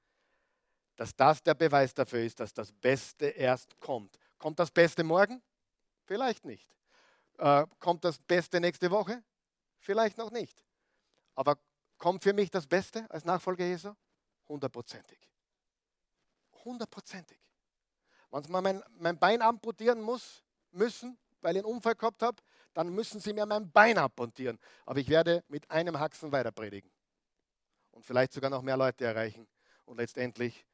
dass das der Beweis dafür ist, dass das Beste erst kommt. Kommt das Beste morgen? Vielleicht nicht. Äh, kommt das Beste nächste Woche? Vielleicht noch nicht. Aber kommt für mich das Beste als Nachfolger Jesu? Hundertprozentig. Hundertprozentig. Wenn mir mein, mein Bein amputieren muss, müssen, weil ich einen Unfall gehabt habe, dann müssen sie mir mein Bein amputieren. Aber ich werde mit einem Haxen weiter predigen. Und vielleicht sogar noch mehr Leute erreichen. Und letztendlich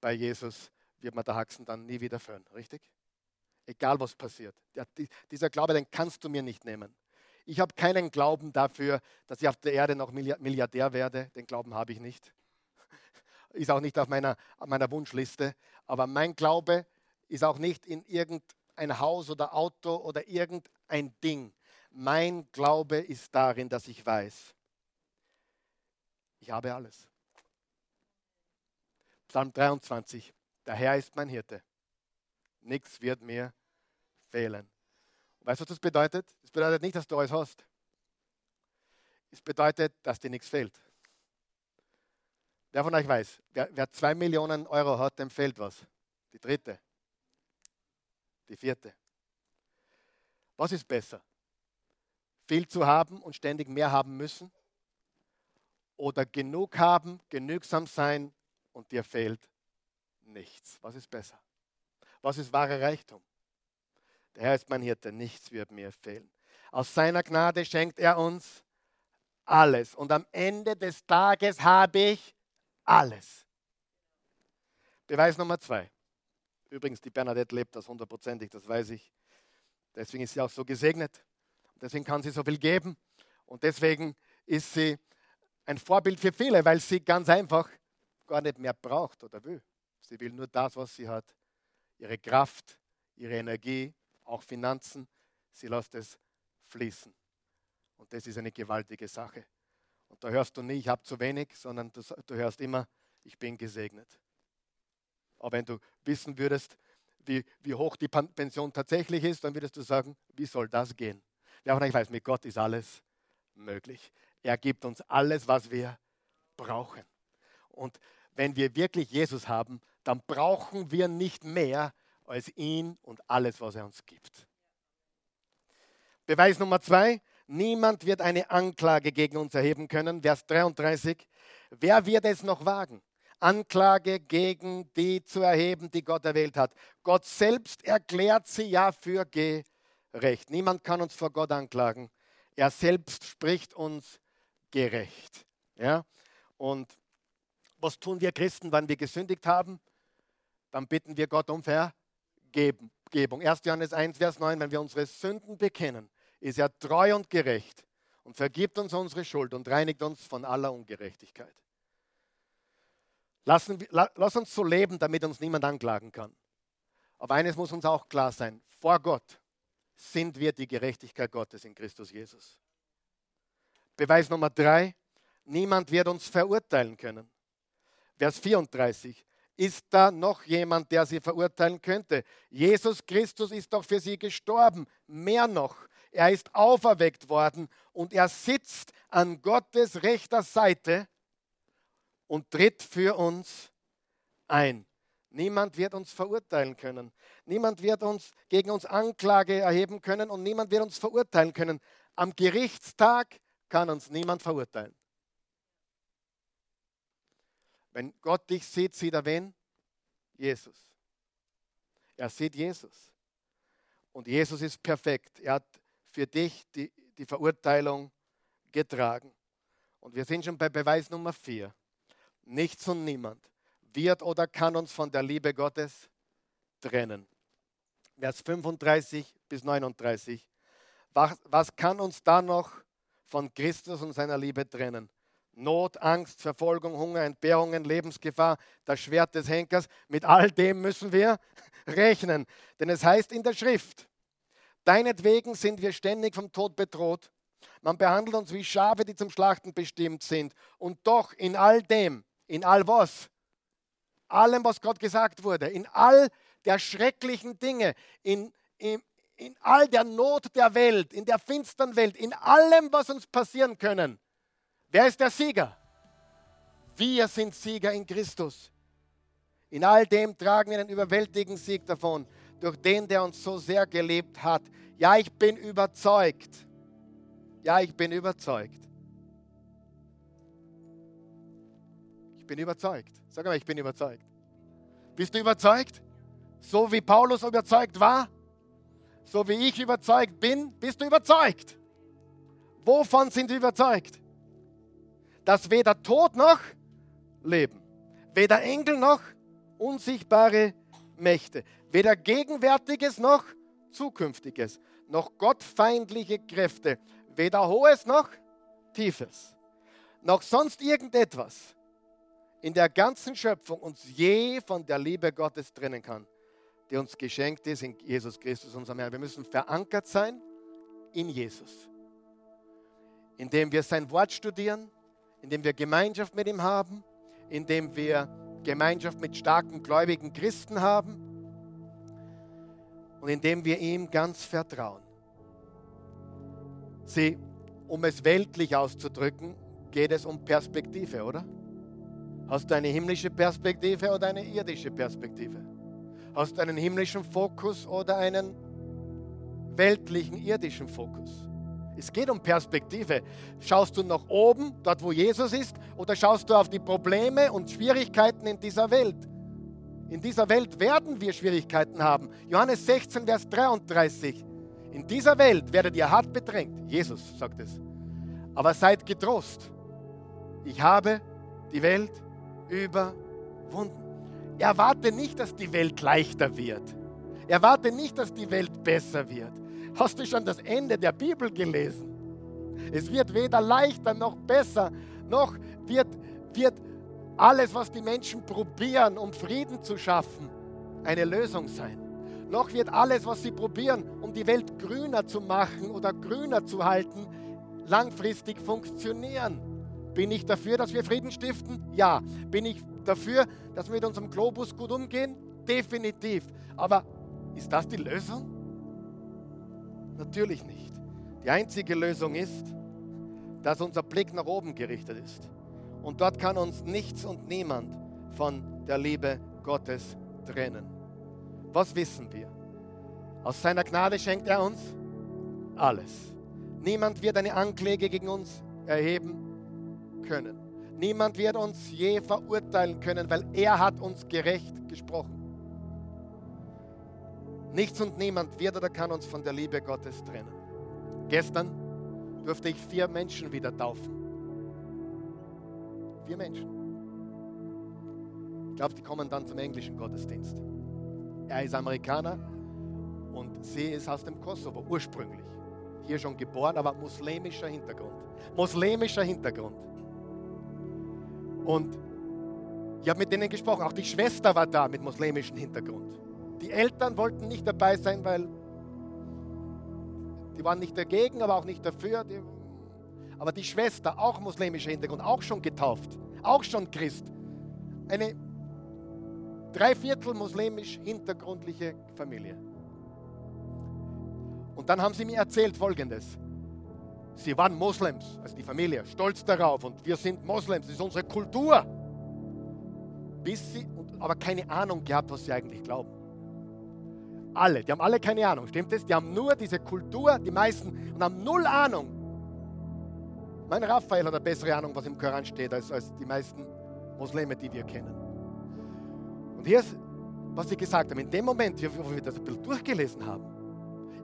bei Jesus wird man der Haxen dann nie wieder führen, richtig? Egal was passiert. Dieser Glaube, den kannst du mir nicht nehmen. Ich habe keinen Glauben dafür, dass ich auf der Erde noch Milliardär werde. Den Glauben habe ich nicht. Ist auch nicht auf meiner, auf meiner Wunschliste. Aber mein Glaube ist auch nicht in irgendein Haus oder Auto oder irgendein Ding. Mein Glaube ist darin, dass ich weiß, ich habe alles. Psalm 23. Der Herr ist mein Hirte. Nichts wird mir fehlen. weißt du, was das bedeutet? Das bedeutet nicht, dass du alles hast. Es bedeutet, dass dir nichts fehlt. Wer von euch weiß, wer, wer zwei Millionen Euro hat, dem fehlt was. Die dritte. Die vierte. Was ist besser? Viel zu haben und ständig mehr haben müssen? Oder genug haben, genügsam sein und dir fehlt nichts. Was ist besser? Was ist wahrer Reichtum? Der Herr ist mein Hirte, nichts wird mir fehlen. Aus seiner Gnade schenkt er uns alles. Und am Ende des Tages habe ich alles. Beweis Nummer zwei. Übrigens, die Bernadette lebt das hundertprozentig, das weiß ich. Deswegen ist sie auch so gesegnet. Deswegen kann sie so viel geben. Und deswegen ist sie ein Vorbild für viele, weil sie ganz einfach gar nicht mehr braucht oder will. Sie will nur das, was sie hat. Ihre Kraft, ihre Energie, auch Finanzen. Sie lässt es fließen. Und das ist eine gewaltige Sache. Und da hörst du nie, ich habe zu wenig, sondern du, du hörst immer, ich bin gesegnet. Aber wenn du wissen würdest, wie, wie hoch die Pension tatsächlich ist, dann würdest du sagen, wie soll das gehen? Ja, aber ich weiß, mit Gott ist alles möglich. Er gibt uns alles, was wir brauchen. Und wenn wir wirklich Jesus haben, dann brauchen wir nicht mehr, als ihn und alles, was er uns gibt. Beweis Nummer zwei, niemand wird eine Anklage gegen uns erheben können. Vers 33, wer wird es noch wagen? Anklage gegen die zu erheben, die Gott erwählt hat. Gott selbst erklärt sie ja für gerecht. Niemand kann uns vor Gott anklagen. Er selbst spricht uns gerecht. Ja? Und was tun wir Christen, wenn wir gesündigt haben? Dann bitten wir Gott um Vergebung. 1. Johannes 1, Vers 9, wenn wir unsere Sünden bekennen, ist er treu und gerecht und vergibt uns unsere Schuld und reinigt uns von aller Ungerechtigkeit. Lassen, lass uns so leben, damit uns niemand anklagen kann. Aber eines muss uns auch klar sein, vor Gott sind wir die Gerechtigkeit Gottes in Christus Jesus. Beweis Nummer drei, niemand wird uns verurteilen können. Vers 34, ist da noch jemand, der sie verurteilen könnte? Jesus Christus ist doch für sie gestorben. Mehr noch, er ist auferweckt worden und er sitzt an Gottes rechter Seite und tritt für uns ein. Niemand wird uns verurteilen können. Niemand wird uns gegen uns Anklage erheben können und niemand wird uns verurteilen können. Am Gerichtstag kann uns niemand verurteilen. Wenn Gott dich sieht, sieht er wen? Jesus. Er sieht Jesus. Und Jesus ist perfekt. Er hat für dich die, die Verurteilung getragen. Und wir sind schon bei Beweis Nummer vier. Nichts und niemand wird oder kann uns von der Liebe Gottes trennen. Vers 35 bis 39. Was, was kann uns da noch von Christus und seiner Liebe trennen? Not, Angst, Verfolgung, Hunger, Entbehrungen, Lebensgefahr, das Schwert des Henkers. Mit all dem müssen wir rechnen. Denn es heißt in der Schrift, deinetwegen sind wir ständig vom Tod bedroht. Man behandelt uns wie Schafe, die zum Schlachten bestimmt sind. Und doch in all dem, in all was? Allem, was Gott gesagt wurde, in all der schrecklichen Dinge, in, in, in all der Not der Welt, in der finsteren Welt, in allem, was uns passieren können. Wer ist der Sieger? Wir sind Sieger in Christus. In all dem tragen wir einen überwältigenden Sieg davon, durch den, der uns so sehr geliebt hat. Ja, ich bin überzeugt. Ja, ich bin überzeugt. Ich bin überzeugt. Sag mal, ich bin überzeugt. Bist du überzeugt? So wie Paulus überzeugt war? So wie ich überzeugt bin? Bist du überzeugt? Wovon sind wir überzeugt? Dass weder Tod noch Leben, weder Engel noch unsichtbare Mächte, weder Gegenwärtiges noch Zukünftiges, noch gottfeindliche Kräfte, weder Hohes noch Tiefes, noch sonst irgendetwas in der ganzen Schöpfung uns je von der Liebe Gottes trennen kann, die uns geschenkt ist in Jesus Christus, unserem Herrn. Wir müssen verankert sein in Jesus, indem wir sein Wort studieren, indem wir Gemeinschaft mit ihm haben, indem wir Gemeinschaft mit starken gläubigen Christen haben und indem wir ihm ganz vertrauen. Sie, um es weltlich auszudrücken, geht es um Perspektive, oder? Hast du eine himmlische Perspektive oder eine irdische Perspektive? Hast du einen himmlischen Fokus oder einen weltlichen, irdischen Fokus? Es geht um Perspektive. Schaust du nach oben, dort wo Jesus ist, oder schaust du auf die Probleme und Schwierigkeiten in dieser Welt? In dieser Welt werden wir Schwierigkeiten haben. Johannes 16, Vers 33. In dieser Welt werdet ihr hart bedrängt. Jesus sagt es. Aber seid getrost. Ich habe die Welt überwunden. Erwarte nicht, dass die Welt leichter wird. Erwarte nicht, dass die Welt besser wird. Hast du schon das Ende der Bibel gelesen? Es wird weder leichter noch besser, noch wird, wird alles, was die Menschen probieren, um Frieden zu schaffen, eine Lösung sein. Noch wird alles, was sie probieren, um die Welt grüner zu machen oder grüner zu halten, langfristig funktionieren. Bin ich dafür, dass wir Frieden stiften? Ja. Bin ich dafür, dass wir mit unserem Globus gut umgehen? Definitiv. Aber ist das die Lösung? Natürlich nicht. Die einzige Lösung ist, dass unser Blick nach oben gerichtet ist. Und dort kann uns nichts und niemand von der Liebe Gottes trennen. was wissen wir? Aus seiner Gnade schenkt er uns alles. Niemand wird eine Ankläge gegen uns erheben können. Niemand wird uns je verurteilen können, weil er hat uns gerecht gesprochen. Nichts und niemand wird oder kann uns von der Liebe Gottes trennen. Gestern durfte ich vier Menschen wieder taufen. Vier Menschen. Ich glaube, die kommen dann zum englischen Gottesdienst. Er ist Amerikaner und sie ist aus dem Kosovo ursprünglich. Hier schon geboren, aber muslimischer Hintergrund. Muslimischer Hintergrund. Und ich habe mit denen gesprochen. Auch die Schwester war da mit muslimischem Hintergrund. Die Eltern wollten nicht dabei sein, weil die waren nicht dagegen, aber auch nicht dafür. Die, aber die Schwester, auch muslimischer Hintergrund, auch schon getauft, auch schon Christ. Eine dreiviertel muslimisch hintergrundliche Familie. Und dann haben sie mir erzählt Folgendes. Sie waren Moslems, also die Familie, stolz darauf und wir sind Moslems, das ist unsere Kultur. Bis sie, aber keine Ahnung gehabt, was sie eigentlich glauben. Alle, die haben alle keine Ahnung, stimmt es? Die haben nur diese Kultur, die meisten, und haben null Ahnung. Mein Raphael hat eine bessere Ahnung, was im Koran steht, als, als die meisten Muslime, die wir kennen. Und hier ist, was sie gesagt haben, in dem Moment, wo wir das bisschen durchgelesen haben,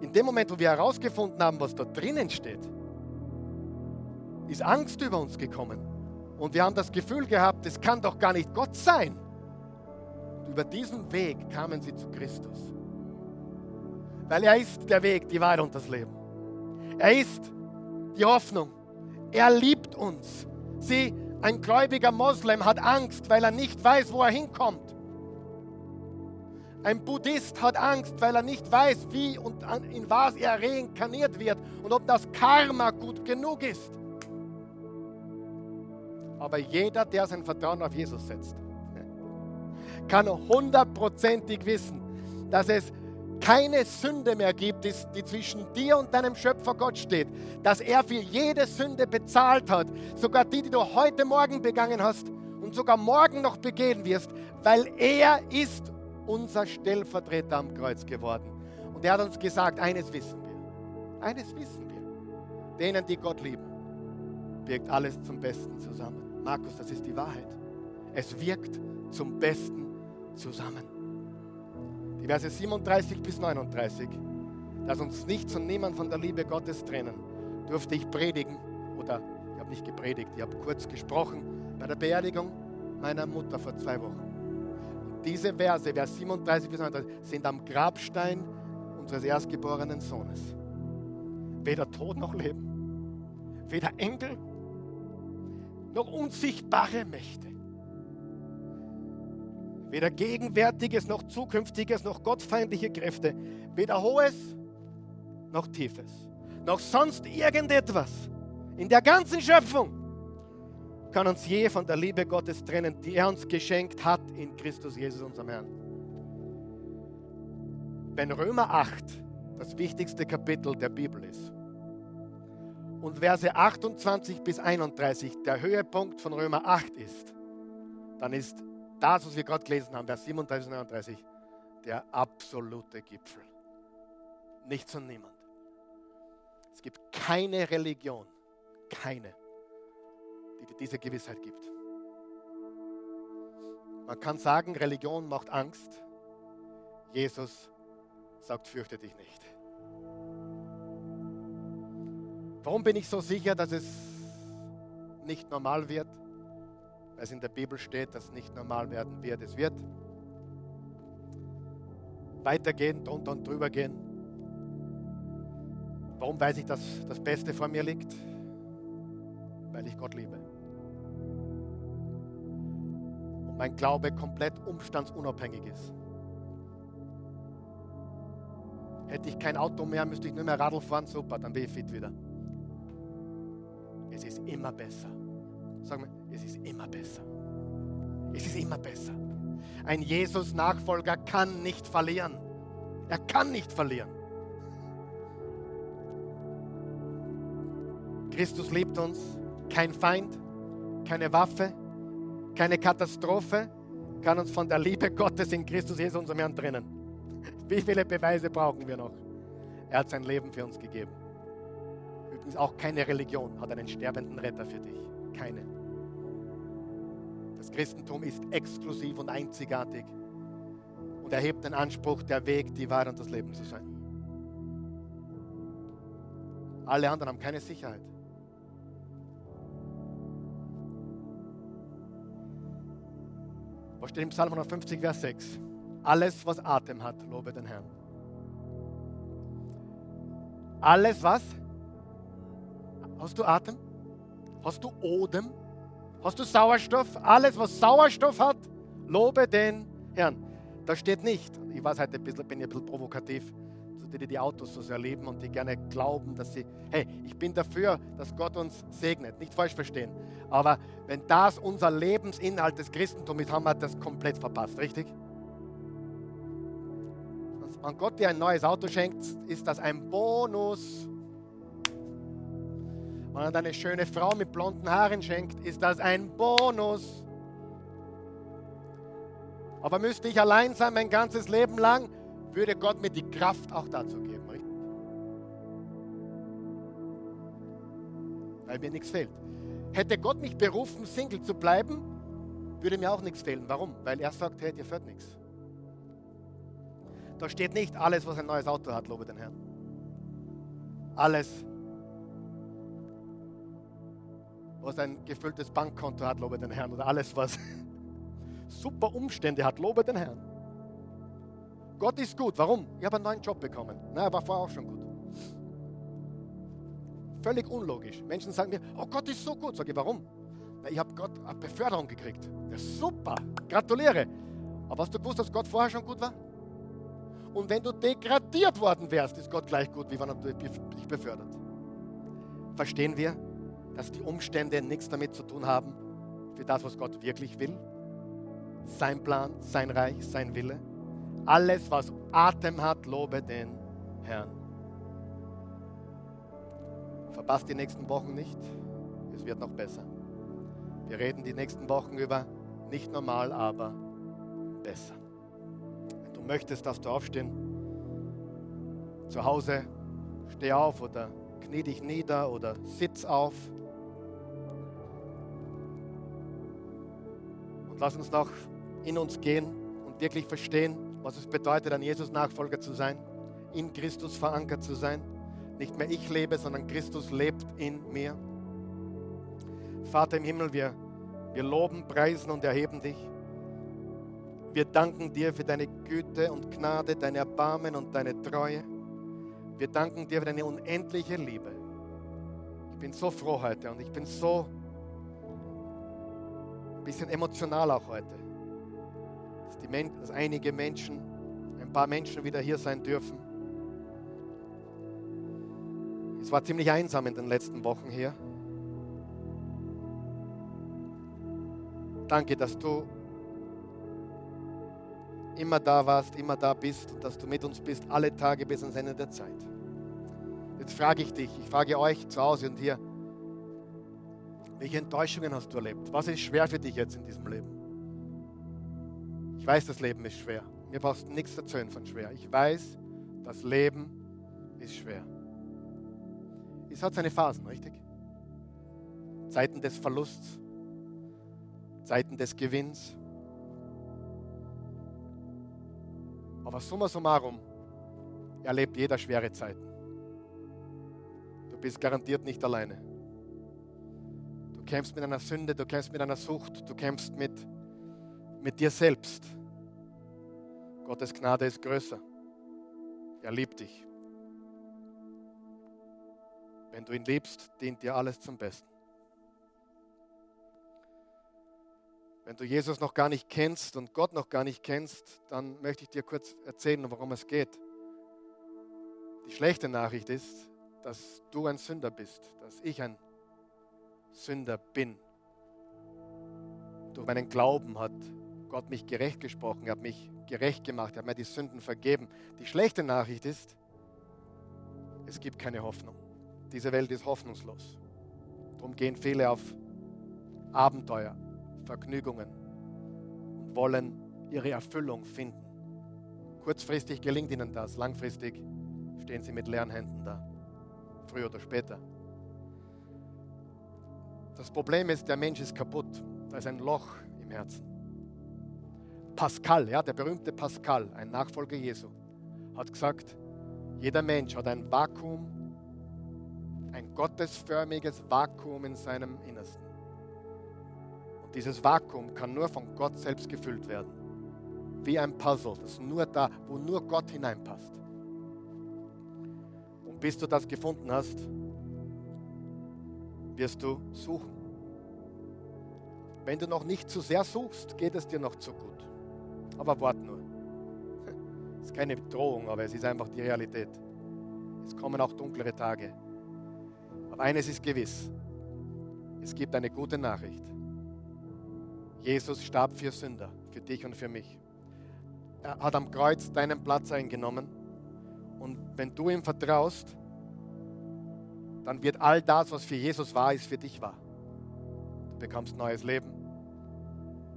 in dem Moment, wo wir herausgefunden haben, was da drinnen steht, ist Angst über uns gekommen. Und wir haben das Gefühl gehabt, es kann doch gar nicht Gott sein. Und über diesen Weg kamen sie zu Christus. Weil er ist der Weg, die Wahrheit und das Leben. Er ist die Hoffnung. Er liebt uns. Sie, ein gläubiger Moslem hat Angst, weil er nicht weiß, wo er hinkommt. Ein Buddhist hat Angst, weil er nicht weiß, wie und in was er reinkarniert wird und ob das Karma gut genug ist. Aber jeder, der sein Vertrauen auf Jesus setzt, kann hundertprozentig wissen, dass es keine Sünde mehr gibt, die zwischen dir und deinem Schöpfer Gott steht, dass er für jede Sünde bezahlt hat, sogar die, die du heute Morgen begangen hast und sogar morgen noch begehen wirst, weil er ist unser Stellvertreter am Kreuz geworden. Und er hat uns gesagt, eines wissen wir, eines wissen wir, denen, die Gott lieben, wirkt alles zum Besten zusammen. Markus, das ist die Wahrheit. Es wirkt zum Besten zusammen. Die Verse 37 bis 39. Lass uns nichts und niemand von der Liebe Gottes trennen. Durfte ich predigen oder ich habe nicht gepredigt, ich habe kurz gesprochen bei der Beerdigung meiner Mutter vor zwei Wochen. Und diese Verse, Vers 37 bis 39, sind am Grabstein unseres erstgeborenen Sohnes. Weder Tod noch Leben, weder Engel noch unsichtbare Mächte. Weder gegenwärtiges noch zukünftiges noch gottfeindliche Kräfte, weder hohes noch tiefes, noch sonst irgendetwas in der ganzen Schöpfung kann uns je von der Liebe Gottes trennen, die er uns geschenkt hat in Christus Jesus, unserem Herrn. Wenn Römer 8 das wichtigste Kapitel der Bibel ist, und Verse 28 bis 31 der Höhepunkt von Römer 8 ist, dann ist das, was wir gerade gelesen haben, Vers 37 und 39, der absolute Gipfel. Nichts und niemand. Es gibt keine Religion, keine, die dir diese Gewissheit gibt. Man kann sagen, Religion macht Angst. Jesus sagt, fürchte dich nicht. Warum bin ich so sicher, dass es nicht normal wird? Weil es in der Bibel steht, dass es nicht normal werden wird. Es wird weitergehen, drunter und drüber gehen. Warum weiß ich, dass das Beste vor mir liegt? Weil ich Gott liebe. Und mein Glaube komplett umstandsunabhängig ist. Hätte ich kein Auto mehr, müsste ich nur mehr Radl fahren, super, dann bin ich fit wieder. Es ist immer besser. Sag mal, es ist immer besser. Es ist immer besser. Ein Jesus-Nachfolger kann nicht verlieren. Er kann nicht verlieren. Christus liebt uns. Kein Feind, keine Waffe, keine Katastrophe kann uns von der Liebe Gottes in Christus Jesus, unserem Herrn, trennen. Wie viele Beweise brauchen wir noch? Er hat sein Leben für uns gegeben. Übrigens auch keine Religion hat einen sterbenden Retter für dich. Keine. Das Christentum ist exklusiv und einzigartig und erhebt den Anspruch, der Weg, die Wahrheit und das Leben zu sein. Alle anderen haben keine Sicherheit. Was steht im Psalm 150, Vers 6? Alles, was Atem hat, lobe den Herrn. Alles, was? Hast du Atem? Hast du Odem? Hast du Sauerstoff? Alles, was Sauerstoff hat, lobe den Herrn. Da steht nicht, ich weiß heute ein bisschen, bin ich ein bisschen provokativ, die, die die Autos so sehr lieben und die gerne glauben, dass sie, hey, ich bin dafür, dass Gott uns segnet, nicht falsch verstehen. Aber wenn das unser Lebensinhalt des Christentums ist, haben wir das komplett verpasst, richtig? Wenn Gott dir ein neues Auto schenkt, ist das ein Bonus. Wenn dir eine schöne Frau mit blonden Haaren schenkt, ist das ein Bonus. Aber müsste ich allein sein mein ganzes Leben lang, würde Gott mir die Kraft auch dazu geben. Weil mir nichts fehlt. Hätte Gott mich berufen, Single zu bleiben, würde mir auch nichts fehlen. Warum? Weil er sagt, hey, dir fehlt nichts. Da steht nicht alles, was ein neues Auto hat, lobe den Herrn. Alles, was ein gefülltes Bankkonto hat, lobe den Herrn. Oder alles, was super Umstände hat, lobe den Herrn. Gott ist gut. Warum? Ich habe einen neuen Job bekommen. Na, er war vorher auch schon gut. Völlig unlogisch. Menschen sagen mir, oh Gott ist so gut. Sag ich, warum? Na, ich habe Gott eine Beförderung gekriegt. Ja, super. Gratuliere. Aber hast du gewusst, dass Gott vorher schon gut war? Und wenn du degradiert worden wärst, ist Gott gleich gut, wie wenn er dich befördert. Verstehen wir, dass die Umstände nichts damit zu tun haben, für das, was Gott wirklich will? Sein Plan, sein Reich, sein Wille? Alles, was Atem hat, lobe den Herrn. Verpasst die nächsten Wochen nicht. Es wird noch besser. Wir reden die nächsten Wochen über nicht normal, aber besser. Wenn du möchtest, dass du aufstehen, zu Hause, steh auf oder knie dich nieder oder sitz auf. Lass uns noch in uns gehen und wirklich verstehen, was es bedeutet, ein Jesus-Nachfolger zu sein, in Christus verankert zu sein. Nicht mehr ich lebe, sondern Christus lebt in mir. Vater im Himmel, wir, wir loben, preisen und erheben dich. Wir danken dir für deine Güte und Gnade, deine Erbarmen und deine Treue. Wir danken dir für deine unendliche Liebe. Ich bin so froh heute und ich bin so ein bisschen emotional auch heute dass, die, dass einige Menschen, ein paar Menschen wieder hier sein dürfen. Es war ziemlich einsam in den letzten Wochen hier. Danke, dass du immer da warst, immer da bist und dass du mit uns bist, alle Tage bis ans Ende der Zeit. Jetzt frage ich dich, ich frage euch zu Hause und hier, welche Enttäuschungen hast du erlebt? Was ist schwer für dich jetzt in diesem Leben? Ich weiß, das Leben ist schwer. Mir brauchst nichts erzählen von schwer. Ich weiß, das Leben ist schwer. Es hat seine Phasen, richtig? Zeiten des Verlusts, Zeiten des Gewinns. Aber summa summarum erlebt jeder schwere Zeiten. Du bist garantiert nicht alleine. Du kämpfst mit einer Sünde, du kämpfst mit einer Sucht, du kämpfst mit mit dir selbst. Gottes Gnade ist größer. Er liebt dich. Wenn du ihn liebst, dient dir alles zum Besten. Wenn du Jesus noch gar nicht kennst und Gott noch gar nicht kennst, dann möchte ich dir kurz erzählen, worum es geht. Die schlechte Nachricht ist, dass du ein Sünder bist, dass ich ein Sünder bin. Durch meinen Glauben hat Gott mich gerecht gesprochen, er hat mich gerecht gemacht, er hat mir die Sünden vergeben. Die schlechte Nachricht ist, es gibt keine Hoffnung. Diese Welt ist hoffnungslos. Darum gehen viele auf Abenteuer, Vergnügungen und wollen ihre Erfüllung finden. Kurzfristig gelingt ihnen das, langfristig stehen sie mit leeren Händen da. Früher oder später. Das Problem ist, der Mensch ist kaputt. Da ist ein Loch im Herzen. Pascal, ja, der berühmte Pascal, ein Nachfolger Jesu, hat gesagt, jeder Mensch hat ein Vakuum, ein gottesförmiges Vakuum in seinem Innersten. Und dieses Vakuum kann nur von Gott selbst gefüllt werden. Wie ein Puzzle, das nur da, wo nur Gott hineinpasst. Und bis du das gefunden hast, wirst du suchen. Wenn du noch nicht zu sehr suchst, geht es dir noch zu gut. Aber wart nur. Es ist keine Drohung, aber es ist einfach die Realität. Es kommen auch dunklere Tage. Aber eines ist gewiss. Es gibt eine gute Nachricht. Jesus starb für Sünder, für dich und für mich. Er hat am Kreuz deinen Platz eingenommen. Und wenn du ihm vertraust, dann wird all das, was für Jesus war, ist für dich wahr. Du bekommst neues Leben.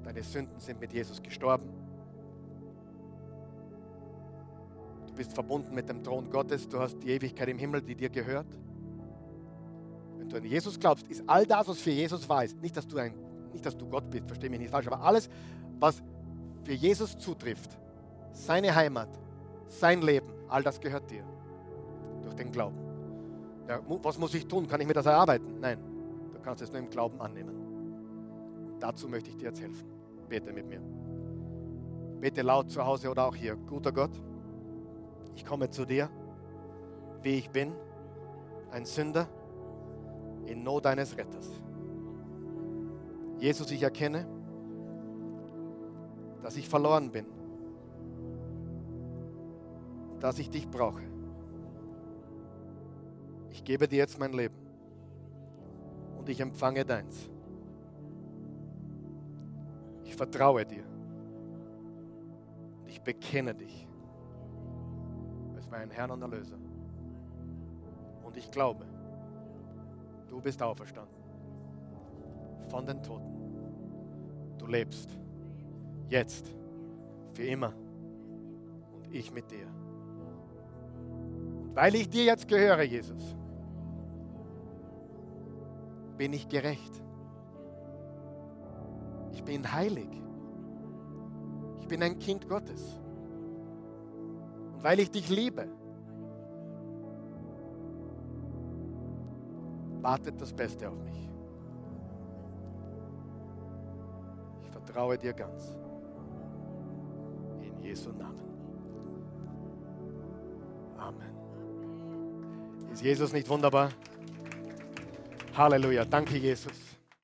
Deine Sünden sind mit Jesus gestorben. Du bist verbunden mit dem Thron Gottes. Du hast die Ewigkeit im Himmel, die dir gehört. Wenn du an Jesus glaubst, ist all das, was für Jesus war, ist nicht, dass du, ein, nicht, dass du Gott bist, verstehe mich nicht falsch, aber alles, was für Jesus zutrifft, seine Heimat, sein Leben, all das gehört dir durch den Glauben. Ja, was muss ich tun? Kann ich mir das erarbeiten? Nein, du kannst es nur im Glauben annehmen. Dazu möchte ich dir jetzt helfen. Bete mit mir. Bete laut zu Hause oder auch hier. Guter Gott, ich komme zu dir, wie ich bin, ein Sünder in Not deines Retters. Jesus, ich erkenne, dass ich verloren bin, dass ich dich brauche. Ich gebe dir jetzt mein Leben und ich empfange deins. Ich vertraue dir und ich bekenne dich als meinen Herrn und Erlöser. Und ich glaube, du bist auferstanden von den Toten. Du lebst jetzt für immer und ich mit dir. Und weil ich dir jetzt gehöre, Jesus, bin ich gerecht. Ich bin heilig. Ich bin ein Kind Gottes. Und weil ich dich liebe, wartet das Beste auf mich. Ich vertraue dir ganz. In Jesu Namen. Amen. Ist Jesus nicht wunderbar? Halleluja. Danke, Jesus.